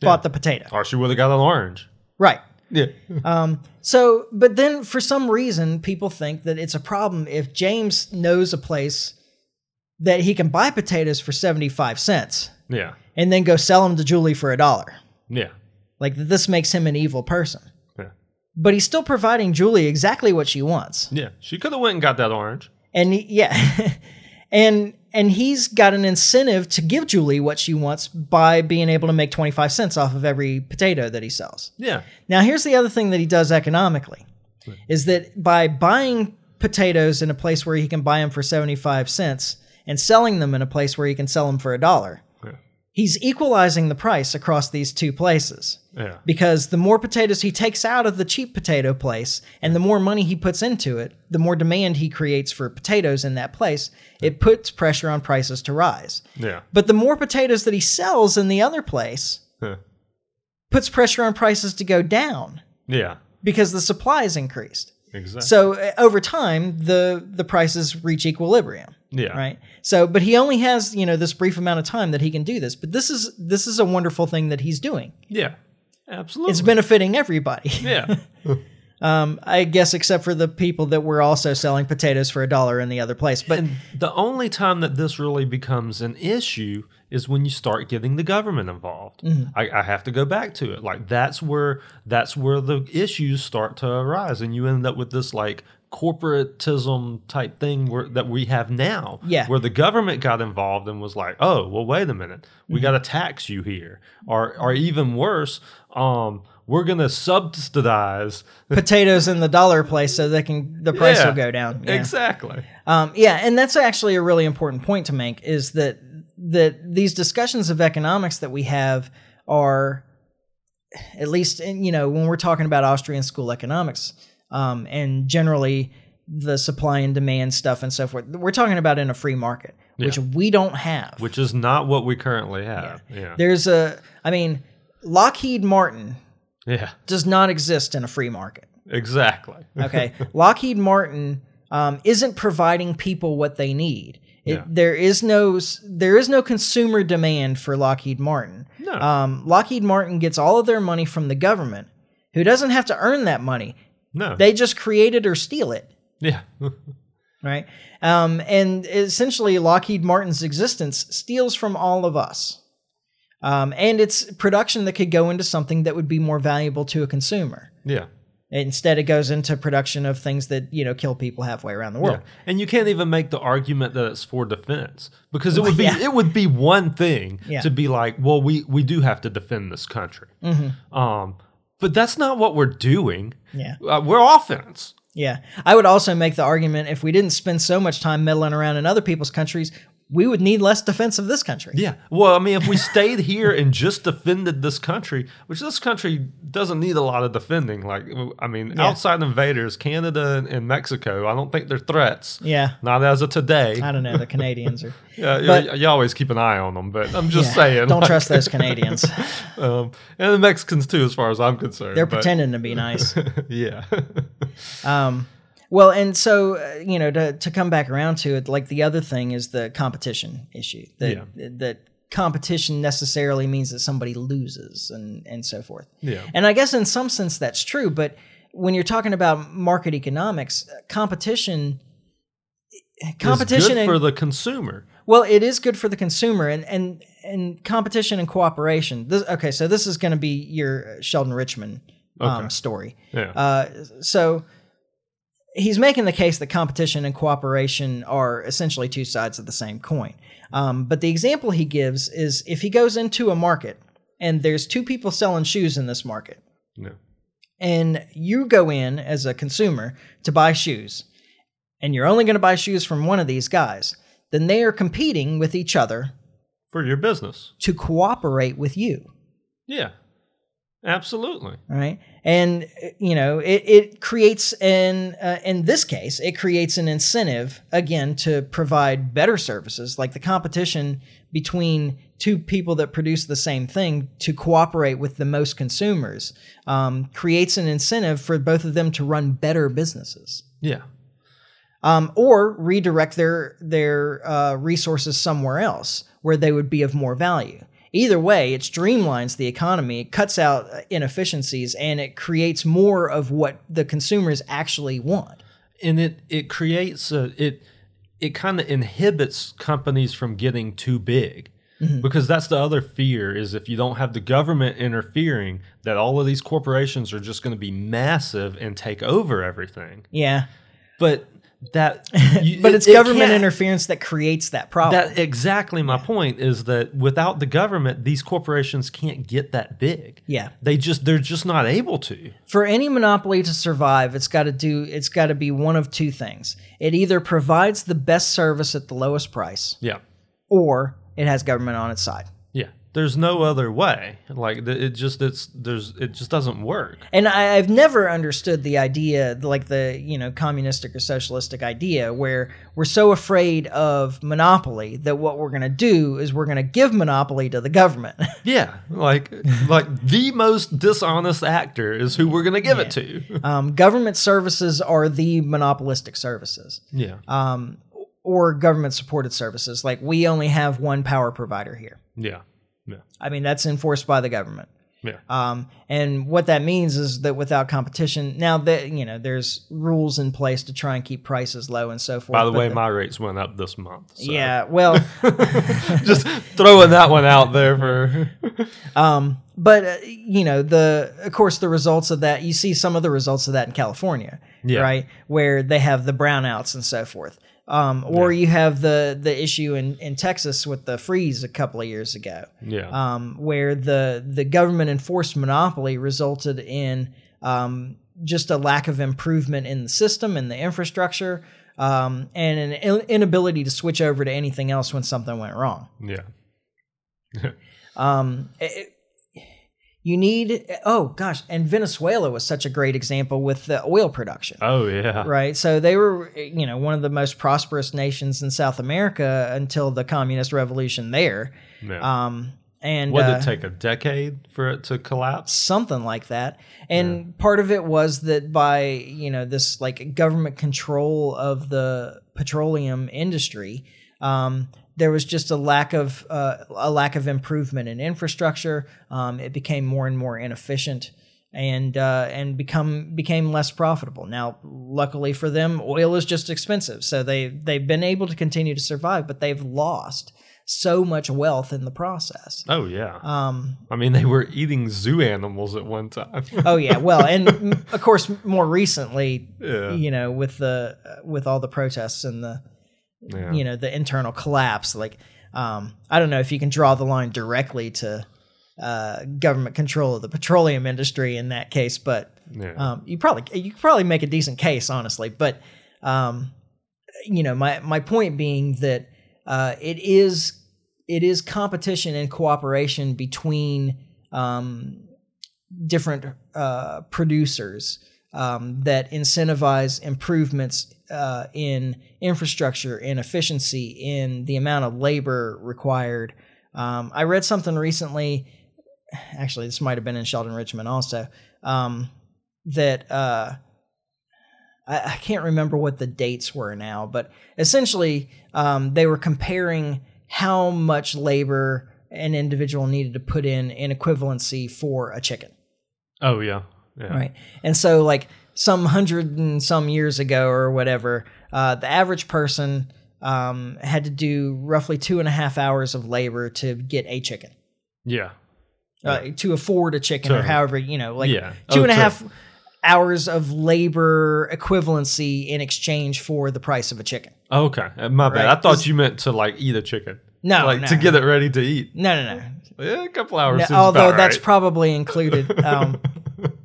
bought the potato. or she would have got an orange. Right. Yeah. Um, so, but then for some reason, people think that it's a problem if James knows a place that he can buy potatoes for 75 cents yeah. and then go sell them to Julie for a dollar. Yeah. Like this makes him an evil person. Yeah. But he's still providing Julie exactly what she wants. Yeah. She could have went and got that orange. And he- yeah. and and he's got an incentive to give Julie what she wants by being able to make 25 cents off of every potato that he sells. Yeah. Now, here's the other thing that he does economically is that by buying potatoes in a place where he can buy them for 75 cents and selling them in a place where he can sell them for a dollar. He's equalizing the price across these two places. Yeah. Because the more potatoes he takes out of the cheap potato place and the more money he puts into it, the more demand he creates for potatoes in that place, it puts pressure on prices to rise. Yeah. But the more potatoes that he sells in the other place Huh. puts pressure on prices to go down Yeah. because the supply is increased. Exactly. So uh, over time, the the prices reach equilibrium, yeah. right? So, but he only has you know this brief amount of time that he can do this. But this is this is a wonderful thing that he's doing. Yeah. Absolutely. It's benefiting everybody. yeah. Um, I guess except for the people that were also selling potatoes for a dollar in the other place. But And the only time that this really becomes an issue is when you start getting the government involved. Mm-hmm. I, I have to go back to it. Like that's where that's where the issues start to arise, and you end up with this like corporatism type thing where, that we have now. Yeah. Where the government got involved and was like, "Oh, well, wait a minute, Mm-hmm. we got to tax you here," or or even worse, um, we're gonna subsidize. potatoes in the dollar place so they can the price Yeah. will go down. Yeah. Exactly. Um, yeah, and that's actually a really important point to make is that that these discussions of economics that we have are at least in, you know when we're talking about Austrian school economics um, and generally the supply and demand stuff and so forth we're talking about in a free market which we don't have Which is not what we currently have. Yeah. there's a i mean lockheed martin Yeah. does not exist in a free market Exactly. Okay. Lockheed Martin um, isn't providing people what they need. It, Yeah. There is no there is no consumer demand for Lockheed Martin. No. Um, Lockheed Martin gets all of their money from the government, who doesn't have to earn that money. no. They just create it or steal it. yeah. right? Um, and essentially, Lockheed Martin's existence steals from all of us. Um, and it's production that could go into something that would be more valuable to a consumer. yeah. Instead, it goes into production of things that you know kill people halfway around the world. Yeah. And you can't even make the argument that it's for defense because it would be yeah. it would be one thing Yeah. to be like, well, we we do have to defend this country. Mm-hmm. Um, but that's not what we're doing. Yeah. Uh, we're offense. Yeah. I would also make the argument if we didn't spend so much time meddling around in other people's countries, we would need less defense of this country. Yeah. Well, I mean, if we stayed here and just defended this country, which this country doesn't need a lot of defending. Like, I mean, Yeah. outside invaders, Canada and, Mexico, I don't think they're threats. Yeah. Not as of today. I don't know. The Canadians are. Yeah, you- but- you, always keep an eye on them, but I'm just Yeah, saying. Don't like- trust those Canadians. um, and the Mexicans too, as far as I'm concerned. They're but- pretending to be nice. yeah. Um, well, and so uh, you know, to to come back around to it, like the other thing is the competition issue. That that competition necessarily means that somebody loses, and and so forth. Yeah. And I guess in some sense that's true, but when you're talking about market economics, uh, competition. Competition is good and for the consumer. well, it is good for the consumer and and and competition and cooperation. This, okay, so this is going to be your Sheldon Richman um, Okay. story. Yeah. Uh, so he's making the case that competition and cooperation are essentially two sides of the same coin. Um, but the example he gives is if he goes into a market and there's two people selling shoes in this market, yeah. and you go in as a consumer to buy shoes, and you're only going to buy shoes from one of these guys, then they are competing with each other For your business. to cooperate with you. Yeah. Absolutely. right and you know it, it creates an uh, in this case it creates an incentive again to provide better services like the competition between two people that produce the same thing to cooperate with the most consumers um, creates an incentive for both of them to run better businesses Yeah. um, or redirect their their uh, resources somewhere else where they would be of more value. Either way, it streamlines the economy, it cuts out uh, inefficiencies, and it creates more of what the consumers actually want. and it it creates a it it kind of inhibits companies from getting too big. Because that's the other fear is if you don't have the government interfering that all of these corporations are just going to be massive and take over everything. Yeah, but that you- but it's it government can't- interference that creates that problem. that exactly my point is that without the government these corporations can't get that big yeah, they just they're just not able to for any monopoly to survive, it's got to do it's got to be one of two things. It either provides the best service at the lowest price, yeah or it has government on its side. Yeah there's no other way like it just it's there's it just doesn't work And I, I've never understood the idea, like the you know communistic or socialistic idea, where we're so afraid of monopoly that what we're going to do is we're going to give monopoly to the government. Yeah, like like the most dishonest actor is who we're gonna give it to. um, government services are the monopolistic services, Yeah, um, or government supported services. Like we only have one power provider here. yeah, yeah, I mean that's enforced by the government. yeah. Um, and what that means is that without competition, now that you know, there's rules in place to try and keep prices low and so forth. By the way, my rates went up this month. So. yeah, well, just throwing that one out there for. um, but uh, you know, the of course the results of that, you see some of the results of that in California, Yeah. right, where they have the brownouts and so forth. Um, or you have the the issue in, in Texas with the freeze a couple of years ago. Yeah, um, where the the government enforced monopoly resulted in um, just a lack of improvement in the system and the infrastructure, um, and an in- inability to switch over to anything else when something went wrong. yeah, Um, it- you need oh gosh, and Venezuela was such a great example with the oil production. oh yeah, Right. So they were, you know, one of the most prosperous nations in South America until the communist revolution there. yeah. Um, and what did uh, it take a decade for it to collapse? something like that and part of it was that by you know this like government control of the petroleum industry Um, there was just a lack of uh, a lack of improvement in infrastructure. Um, it became more and more inefficient, and uh, and become became less profitable. Now, luckily for them, oil is just expensive, so they they've been able to continue to survive, but they've lost so much wealth in the process. Oh yeah. Um, I mean, they were eating zoo animals at one time. oh yeah, well, and of course, more recently, Yeah. you know, with the with all the protests and the Yeah. you know the internal collapse, like um, I don't know if you can draw the line directly to uh, government control of the petroleum industry in that case, but yeah. um, you probably you could probably make a decent case, honestly. But um, you know, my my point being that uh, it is it is competition and cooperation between um, different uh, producers um, that incentivize improvements uh, in infrastructure, in efficiency, in the amount of labor required. Um, I read something recently. Actually, this might have been in Sheldon Richman also. Um, that uh, I, I can't remember what the dates were now, but essentially um, they were comparing how much labor an individual needed to put in in equivalency for a chicken, oh yeah. Yeah. right? And so, like some hundred and some years ago or whatever, uh, the average person um, had to do roughly two and a half hours of labor to get a chicken. Yeah. Uh, to afford a chicken or however you know like Yeah. two Oh, and a half hours of labor equivalency in exchange for the price of a chicken Okay. Uh, My bad. Right, I thought you meant to like eat a chicken. no like no, to get it ready to eat. no no no, Yeah, a couple hours. No, although that's right. probably included um,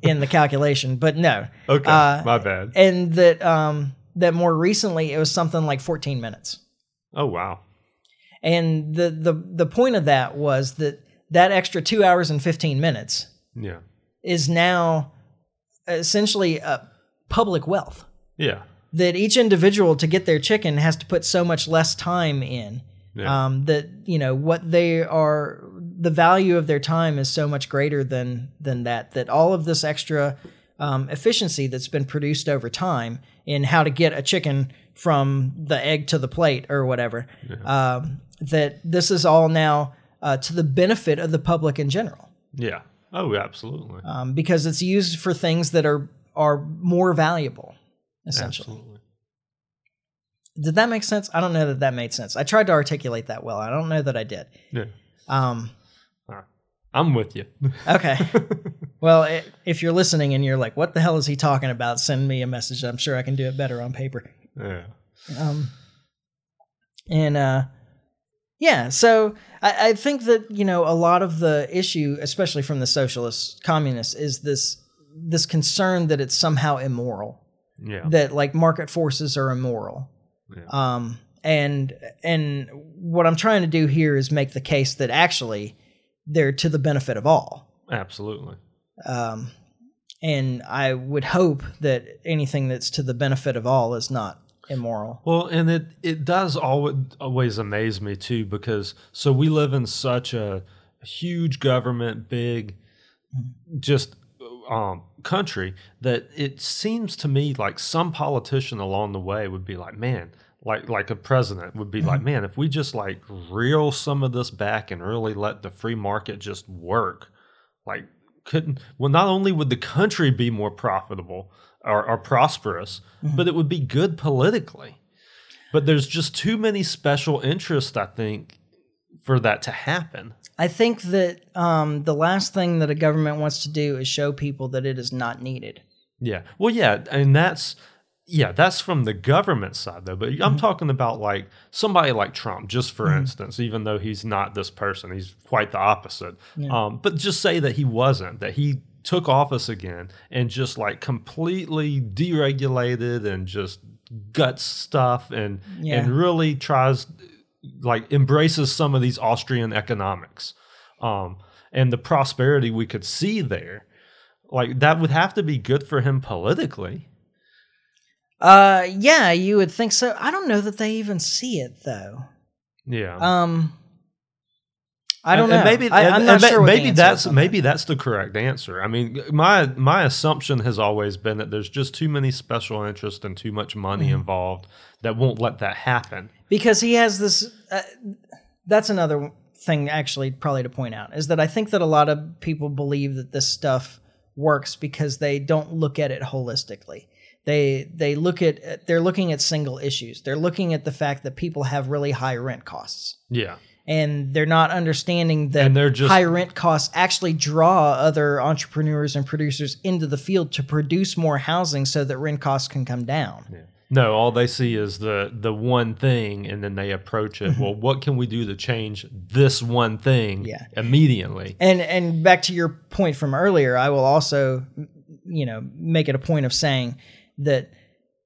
in the calculation but no okay. uh, my bad. and that um, that more recently it was something like 14 minutes Oh wow. and the the the point of that was that that extra two hours and 15 minutes Yeah. is now essentially a public wealth Yeah. that each individual to get their chicken has to put so much less time in Yeah. um, that you know what they are the value of their time is so much greater than than that that all of this extra um, efficiency that's been produced over time in how to get a chicken from the egg to the plate or whatever um, that this is all now uh, to the benefit of the public in general yeah. Oh, absolutely. um, because it's used for things that are are more valuable essentially Absolutely. did that make sense i don't know that that made sense i tried to articulate that well i don't know that i did Yeah. um, I'm with you. okay well i if you're listening and you're like what the hell is he talking about send me a message i'm sure i can do it better on paper yeah. um, and uh, yeah so I, I think that you know a lot of the issue especially from the socialists communists is this this concern that it's somehow immoral Yeah. that like market forces are immoral. Yeah. Um, and and what I'm trying to do here is make the case that actually they're to the benefit of all. Absolutely. Um, and I would hope that anything that's to the benefit of all is not immoral. Well, and it it does always always amaze me too because so we live in such a huge government, big, just um, country that it seems to me like some politician along the way would be like, man, like like a president would be like, man, if we just like reel some of this back and really let the free market just work, like couldn't well not only would the country be more profitable or, or prosperous but it would be good politically. But there's just too many special interests i think for that to happen. I think that um, the last thing that a government wants to do is show people that it is not needed. yeah. Well yeah and that's yeah that's from the government side though but i'm talking about like somebody like trump just for instance even though he's not this person he's quite the opposite. Um, but just say that he wasn't that he took office again and just like completely deregulated and just guts stuff and Yeah. and really tries like embraces some of these austrian economics. Um, and the prosperity we could see there like that would have to be good for him politically Uh, yeah, you would think so. I don't know that they even see it though. yeah Um, I don't And- and know. Maybe I, I'm not and sure. What maybe that's maybe that. that's the correct answer. I mean, my my assumption has always been that there's just too many special interests and too much money Mm-hmm. involved that won't let that happen. because he has this. Uh, that's another thing, actually, probably to point out is that I think that a lot of people believe that this stuff works because they don't look at it holistically. They they look at they're looking at single issues. They're looking at the fact that people have really high rent costs. Yeah, and they're not understanding that just- high rent costs actually draw other entrepreneurs and producers into the field to produce more housing so that rent costs can come down. no, all they see is the the one thing, and then they approach it. Well, what can we do to change this one thing? Mm-hmm. Yeah. immediately. And and back to your point from earlier, I will also you know make it a point of saying that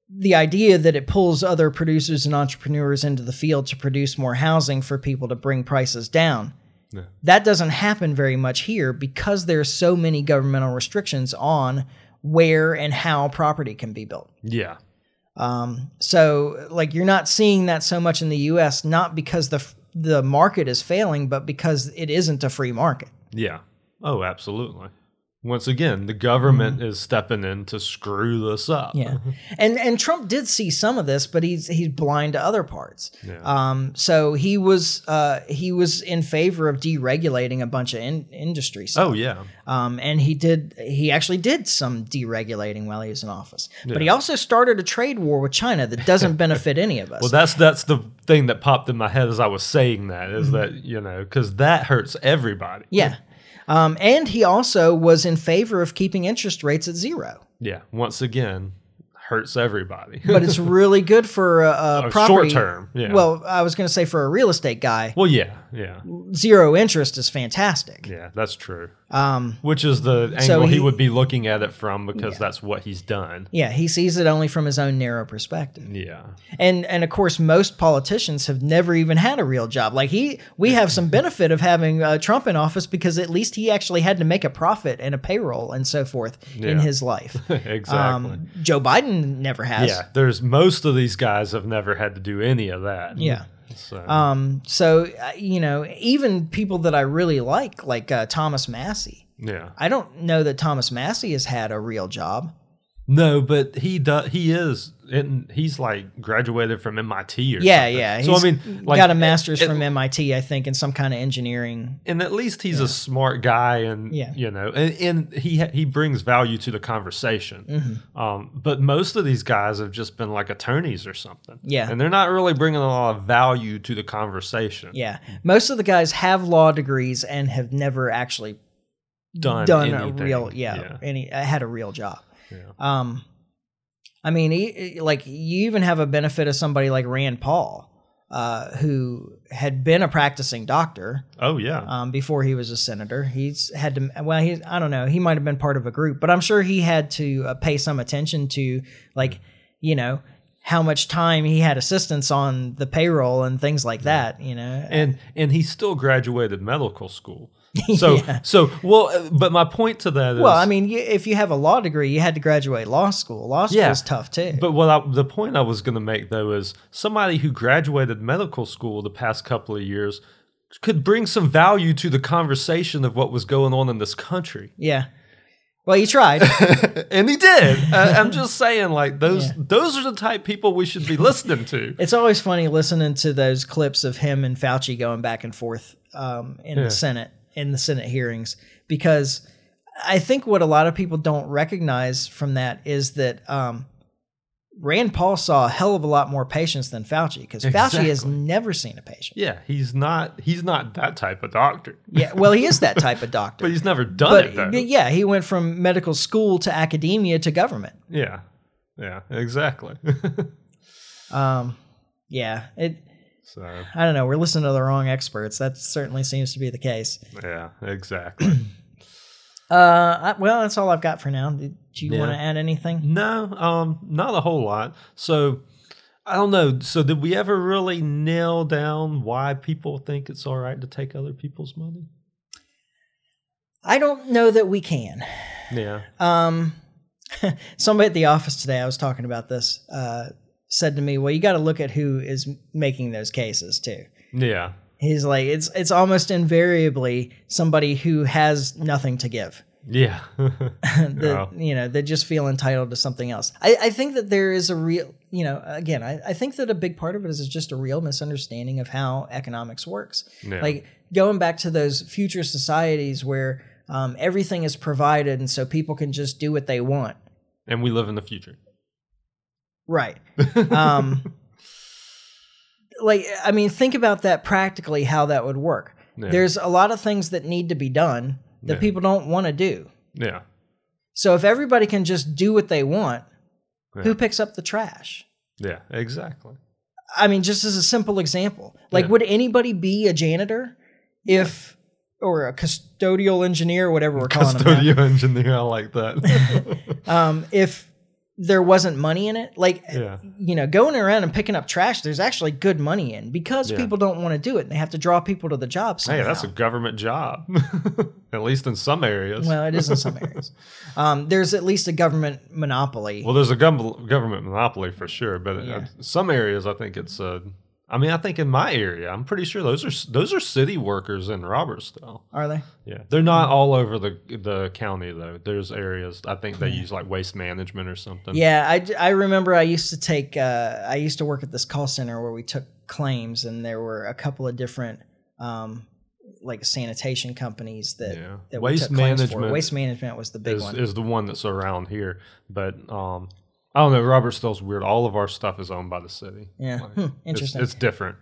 the idea that it pulls other producers and entrepreneurs into the field to produce more housing for people to bring prices down Yeah. that doesn't happen very much here because there's so many governmental restrictions on where and how property can be built Yeah, um, so like you're not seeing that so much in the us not because the the market is failing but because it isn't a free market yeah. Oh, absolutely. Once again, the government is stepping in to screw this up. Mm-hmm. Yeah, and and Trump did see some of this, but he's he's blind to other parts. Yeah. Um, so he was uh, he was in favor of deregulating a bunch of in, industry stuff. Oh yeah. Um, and he did he actually did some deregulating while he was in office. But he also started a trade war with China that doesn't benefit any of us. Well, that's that's the thing that popped in my head as I was saying that is that you know because that hurts everybody. Mm-hmm. yeah. Um, and he also was in favor of keeping interest rates at zero. Yeah. Once again, hurts everybody. But it's really good for a, a A property. short term, yeah. Well, I was going to say for a real estate guy, well, yeah, yeah, zero interest is fantastic. yeah. That's true. Um, Which is the angle So he, he- would be looking at it from because Yeah. that's what he's done. yeah, he sees it only from his own narrow perspective. Yeah. And and of course, most politicians have never even had a real job. Like he, we have some benefit of having uh, Trump in office because at least he actually had to make a profit and a payroll and so forth in his life. exactly. Um, Joe Biden never has. yeah. There's most of these guys have never had to do any of that. Yeah. So Um, so uh, you know, even people that I really like, like uh, Thomas Massie, yeah. I don't know that Thomas Massie has had a real job. No, but he does. He is, and he's like graduated from MIT or Yeah, something. yeah. So I mean, like, got a master's it- from MIT, I think, in some kind of engineering. and at least he's a smart guy, and Yeah. you know, and, and he he brings value to the conversation. Mm-hmm. Um, but most of these guys have just been like attorneys or something. Yeah. and they're not really bringing a lot of value to the conversation. Yeah, most of the guys have law degrees and have never actually done done anything. a real, yeah, yeah, any uh, had a real job. Yeah. Um, I mean, he, like you even have a benefit of somebody like Rand Paul, uh, who had been a practicing doctor Oh yeah, um, before he was a senator. He's had to, well, he, I don't know, he might have been part of a group, but I'm sure he had to uh, pay some attention to, like, you know, how much time he had assistance on the payroll and things like that, you know. and and he still graduated medical school. So Yeah. so well, uh, but my point to that is well, I mean, you, if you have a law degree, you had to graduate law school. Law school Yeah. is tough too. But what I, the point I was going to make though is somebody who graduated medical school the past couple of years could bring some value to the conversation of what was going on in this country, yeah. Well, he tried. and he did. I, I'm just saying, like those Yeah. those are the type people we should be listening to. it's always funny listening to those clips of him and Fauci going back and forth um, in Yeah. the Senate in the Senate hearings because I think what a lot of people don't recognize from that is that um, Rand Paul saw a hell of a lot more patients than Fauci because Fauci has never seen a patient. Yeah, he's not he's not that type of doctor, Yeah, well, he is that type of doctor. but he's never done but it though. yeah, he went from medical school to academia to government. Yeah, yeah, exactly. Um, yeah, it. So I don't know. We're listening to the wrong experts. That certainly seems to be the case. yeah, exactly. Uh, I, well, that's all I've got for now. Did you Yeah. want to add anything? No, um, not a whole lot. So I don't know. So did we ever really nail down why people think it's all right to take other people's money? I don't know that we can. Yeah. Um, somebody at the office today, I was talking about this, uh, said to me, "Well, you got to look at who is making those cases too." Yeah. He's like it's it's almost invariably somebody who has nothing to give. Yeah. that you know they just feel entitled to something else. I, I think that there is a real you know again I, I think that a big part of it is just a real misunderstanding of how economics works. Yeah. Like going back to those future societies where um, everything is provided and so people can just do what they want. and we live in the future. Right. Um, like I mean, think about that practically how that would work. Yeah. There's a lot of things that need to be done that Yeah. people don't want to do. Yeah. So if everybody can just do what they want, Yeah. who picks up the trash? Yeah. Exactly. I mean, just as a simple example, like, would anybody be a janitor if, or a custodial engineer, whatever we're calling them, Custodial engineer. I like that. um, if there wasn't money in it? Like, yeah. you know, going around and picking up trash, there's actually good money in because Yeah. people don't want to do it and they have to draw people to the job. Somehow. Hey, that's a government job. At least in some areas. well, it is in some areas. Um, there's at least a government monopoly. Well, there's a gov- government monopoly for sure, but Yeah. some areas I think it's. Uh, I mean, I think in my area, I'm pretty sure those are those are city workers in Robertsville. are they? Yeah, they're not all over the the county though. There's areas I think they use like waste management or something. Yeah, I, I remember I used to take uh, I used to work at this call center where we took claims and there were a couple of different um, like sanitation companies that, Yeah. that we Waste took claims for. management Waste management was the big is one. is the one that's around here, but um, I don't know. Robertsville's weird. All of our stuff is owned by the city. yeah, Like, Hmm, interesting. It's, different.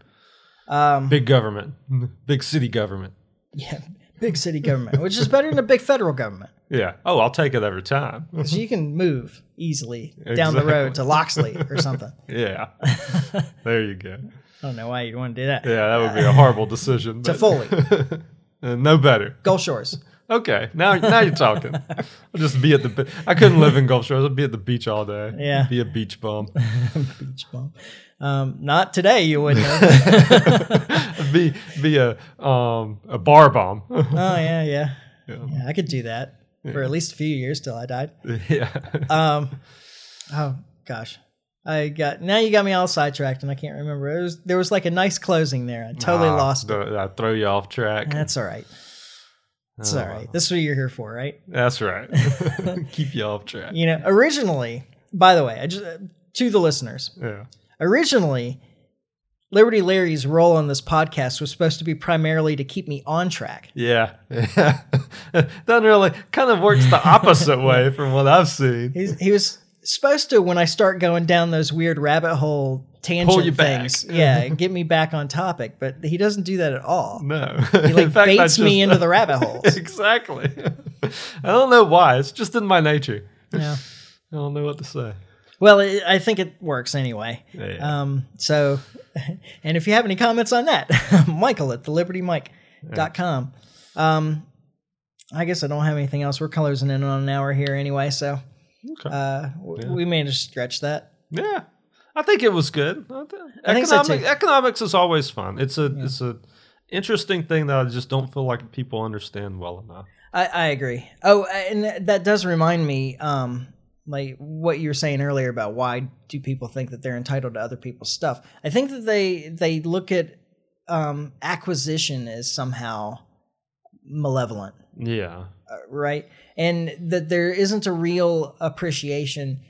um, Big government, big city government. yeah, big city government, which is better than a big federal government Yeah. Oh, I'll take it every time. because you can move easily down the road to Loxley or something. yeah. there you go. I don't know why you'd want to do that. Yeah, that would be a horrible decision. To Foley, Uh, no better. Gulf Shores. Okay, now now you're talking. I'll just be at the. I couldn't live in Gulf Shores. I'd be at the beach all day. Yeah. Be a beach bum. Beach bum. Um, not today, you wouldn't. Be be a um a bar bum. oh yeah, yeah, yeah. yeah. I could do that for at least a few years till I died. yeah. Um, oh gosh, I got now you got me all sidetracked and I can't remember. It was there was like a nice closing there. I totally Ah, lost it. the- I throw you off track. That's all right. Oh, all right. This is what you're here for, right? That's right. Keep you off track. You know, originally, by the way, I just uh, to the listeners, Yeah. originally. Liberty Larry's role on this podcast was supposed to be primarily to keep me on track. Yeah. Yeah. Doesn't really kind of works the opposite way from what I've seen. He's, he was supposed to when I start going down those weird rabbit hole tangent you back. things, yeah, And get me back on topic. But he doesn't do that at all. No. He like baits me into the rabbit holes. exactly. I don't know why. It's just in my nature. Yeah. I don't know what to say. Well, it, I think it works anyway. Yeah. Um, so, and if you have any comments on that, Michael at thelibertymike.com. Um, I guess I don't have anything else. We're closing in on an hour here anyway, so Okay. uh, Yeah. we managed to stretch that. yeah. I think it was good. I thi- I think so, Economic, too. economics is always fun. It's a it's a interesting thing that I just don't feel like people understand well enough. I, I agree. Oh, and that does remind me, um, like what you were saying earlier about why do people think that they're entitled to other people's stuff? I think that they they look at um, acquisition as somehow malevolent, Yeah. Uh, right? And that there isn't a real appreciation.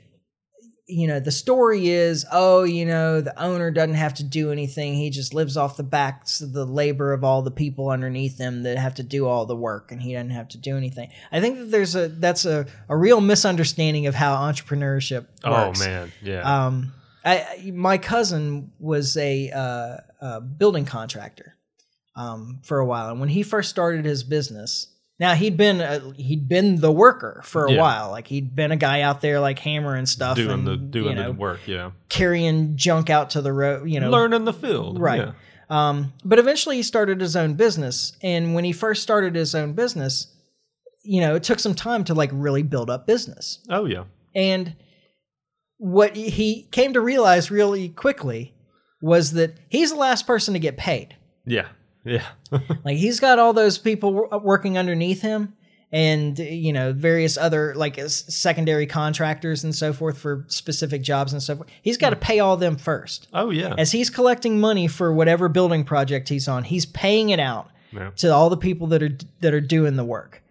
You know, the story is, oh, you know, the owner doesn't have to do anything. He just lives off the backs of the labor of all the people underneath him that have to do all the work, and he doesn't have to do anything. I think that there's a that's a, a real misunderstanding of how entrepreneurship works. Oh man. Yeah. Um, I, I my cousin was a, uh, a building contractor um, for a while, and when he first started his business, now he'd been a, he'd been the worker for a Yeah. while. Like he'd been a guy out there like hammering stuff doing and the doing you know, the work. Yeah. carrying junk out to the road. You know, Learning the field. Right. Yeah. um, but eventually he started his own business. And when he first started his own business, you know, it took some time to like really build up business. Oh yeah. And what he came to realize really quickly was that he's the last person to get paid. Yeah. Yeah. Like he's got all those people wo- uh, working underneath him, and you know various other like secondary contractors and so forth for specific jobs and so forth. He's got to hmm. pay all them first. Oh yeah. As he's collecting money for whatever building project he's on, he's paying it out Yeah. to all the people that are that are doing the work.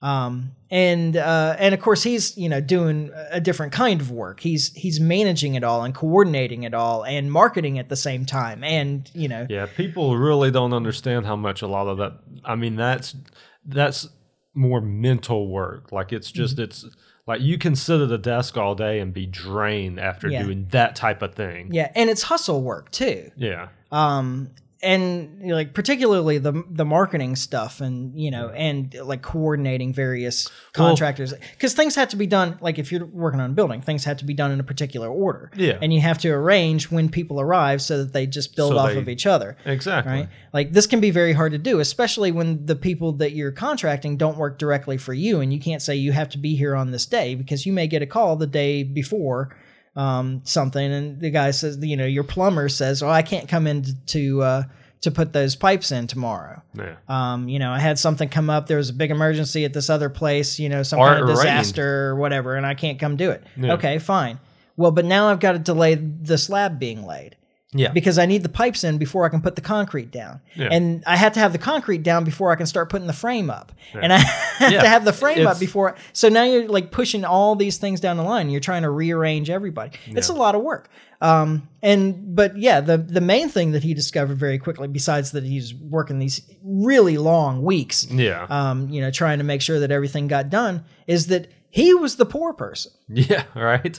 Um, and uh, and of course he's you know doing a different kind of work. He's he's managing it all and coordinating it all and marketing at the same time. And you know Yeah, people really don't understand how much a lot of that. I mean, that's that's more mental work. Like it's just Mm-hmm. it's like you can sit at a desk all day and be drained after Yeah. doing that type of thing. yeah, and it's hustle work too. Yeah, um and you know, like particularly the the marketing stuff and you know and like coordinating various contractors because things have to be done like if you're working on a building things have to be done in a particular order Yeah. and you have to arrange when people arrive so that they just build So off they- of each other exactly. right like this can be very hard to do especially when the people that you're contracting don't work directly for you and you can't say you have to be here on this day because you may get a call the day before um, something and the guy says you know your plumber says oh i can't come in to uh, to put those pipes in tomorrow Yeah. um, you know i had something come up there was a big emergency at this other place you know some Or kind of rained. disaster or whatever and i can't come do it Yeah. okay fine well but now i've got to delay the slab being laid Yeah. because I need the pipes in before I can put the concrete down. Yeah. And I have to have the concrete down before I can start putting the frame up. And I have Yeah. to have the frame up It's- before. So now you're like pushing all these things down the line. You're trying to rearrange everybody. It's a lot of work. Um, and but yeah, the the main thing that he discovered very quickly, besides that he's working these really long weeks, Yeah. um, you know, trying to make sure that everything got done, is that he was the poor person. yeah. Right.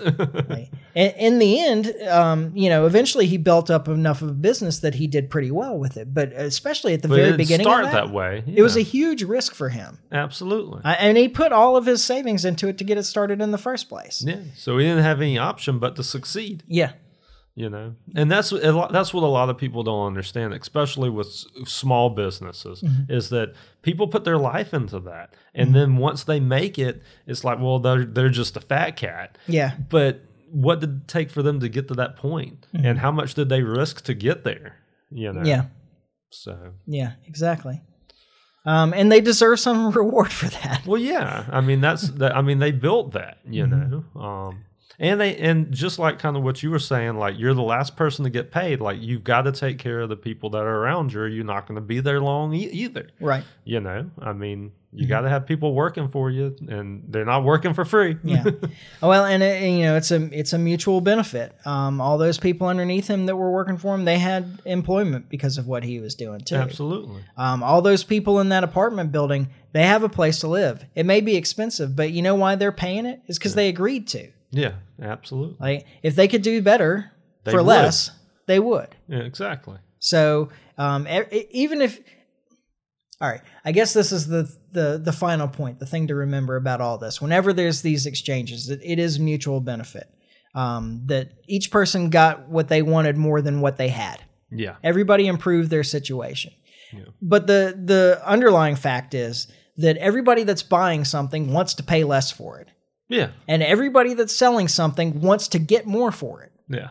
In, in the end, um, you know, eventually he built up enough of a business that he did pretty well with it. But especially at the but very beginning, start that, that, way. it was a huge risk for him. absolutely. I, and he put all of his savings into it to get it started in the first place. yeah. So he didn't have any option but to succeed. Yeah, you know and that's a lot, that's what a lot of people don't understand especially with s- small businesses Mm-hmm. is that people put their life into that and then once they make it it's like well they're they're just a fat cat yeah, but what did it take for them to get to that point and how much did they risk to get there you know Mm-hmm. yeah, so yeah, exactly. Um, and they deserve some reward for that. Well, yeah. I mean, that's that. I mean, they built that, you Mm-hmm. know. Um, and they and just like kind of what you were saying, like you're the last person to get paid. Like you've got to take care of the people that are around you. Or you're not going to be there long e- either. Right. You know. I mean, you Mm-hmm. got to have people working for you, and they're not working for free. Yeah. well, and it, you know, it's a it's a mutual benefit. Um, all those people underneath him that were working for him, they had employment because of what he was doing too. Absolutely. Um, all those people in that apartment building, they have a place to live. It may be expensive, but you know why they're paying it? Is because they agreed to. Yeah. Absolutely. Like, if they could do better They for would. less, they would. Yeah. Exactly. So, um, even if, all right, I guess this is the the the final point, the thing to remember about all this. Whenever there's these exchanges, that it is mutual benefit. Um, that each person got what they wanted more than what they had. Yeah. Everybody improved their situation. Yeah. But the the underlying fact is that everybody that's buying something wants to pay less for it. Yeah. And everybody that's selling something wants to get more for it. Yeah.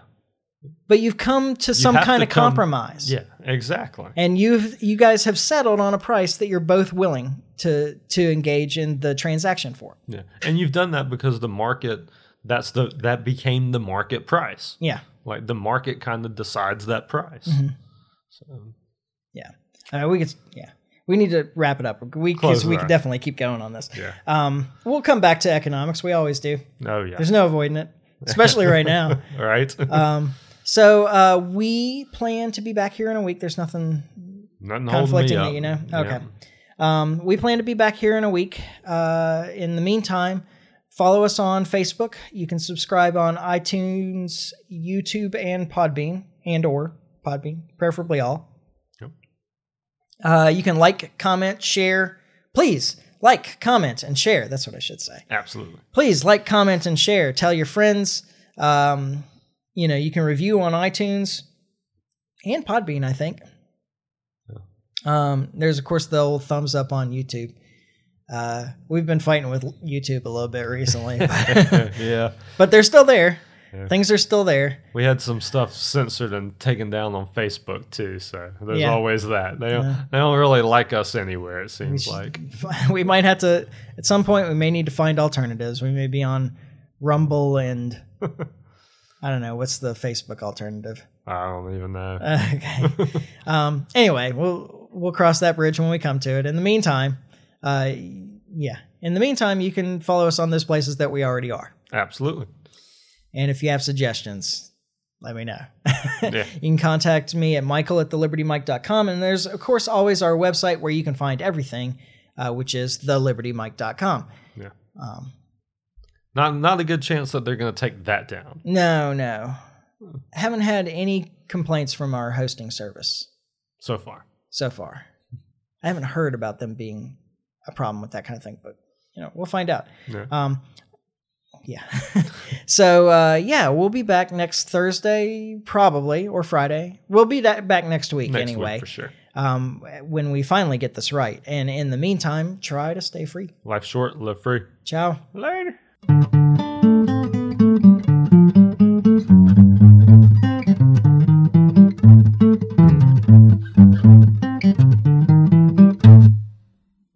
But you've come to some kind to of come- compromise. Yeah. Exactly. And you've you guys have settled on a price that you're both willing to to engage in the transaction for. Yeah. And you've done that because the market. That's the that became the market price. Yeah. Like the market kind of decides that price. Mm-hmm. So Yeah. Uh, we could yeah. We need to wrap it up. We Close cause we could definitely keep going on this. yeah. Um, we'll come back to economics. We always do. Oh yeah. There's no avoiding it, especially right now. All right. Um, so uh, we plan to be back here in a week. There's nothing Nothing conflicting that you know. Yeah. Okay. Um, we plan to be back here in a week. Uh, in the meantime, follow us on Facebook. You can subscribe on iTunes, YouTube, and Podbean, and or Podbean, preferably all. Uh, you can like, comment, share. Please like, comment, and share. That's what I should say Absolutely. please like, comment, and share. Tell your friends. Um, you know, you can review on iTunes and Podbean, I think. Um, there's of course the old thumbs up on YouTube. Uh, we've been fighting with YouTube a little bit recently, but, yeah. but they're still there. Things are still there. We had some stuff censored and taken down on Facebook too, so there's Yeah. always that. They don't, they don't really like us anywhere. It seems like. we might have to at some point we may need to find alternatives we may be on rumble and i don't know what's the facebook alternative I don't even know. okay um anyway we'll we'll cross that bridge when we come to it in the meantime uh yeah in the meantime you can follow us on those places that we already are Absolutely. And if you have suggestions let me know Yeah. you can contact me at michael at thelibertymike.com and there's of course always our website where you can find everything uh, which is thelibertymike.com Yeah. um, Not not a good chance that they're going to take that down. No, no. Haven't had any complaints from our hosting service so far. so far. I haven't heard about them being a problem with that kind of thing, but you know, we'll find out. Yeah. Um yeah. so uh yeah, we'll be back next Thursday probably or Friday. We'll be back next week Next anyway. week for sure. Um when we finally get this right. And in the meantime, try to stay free. Life short, live free. Ciao. Later.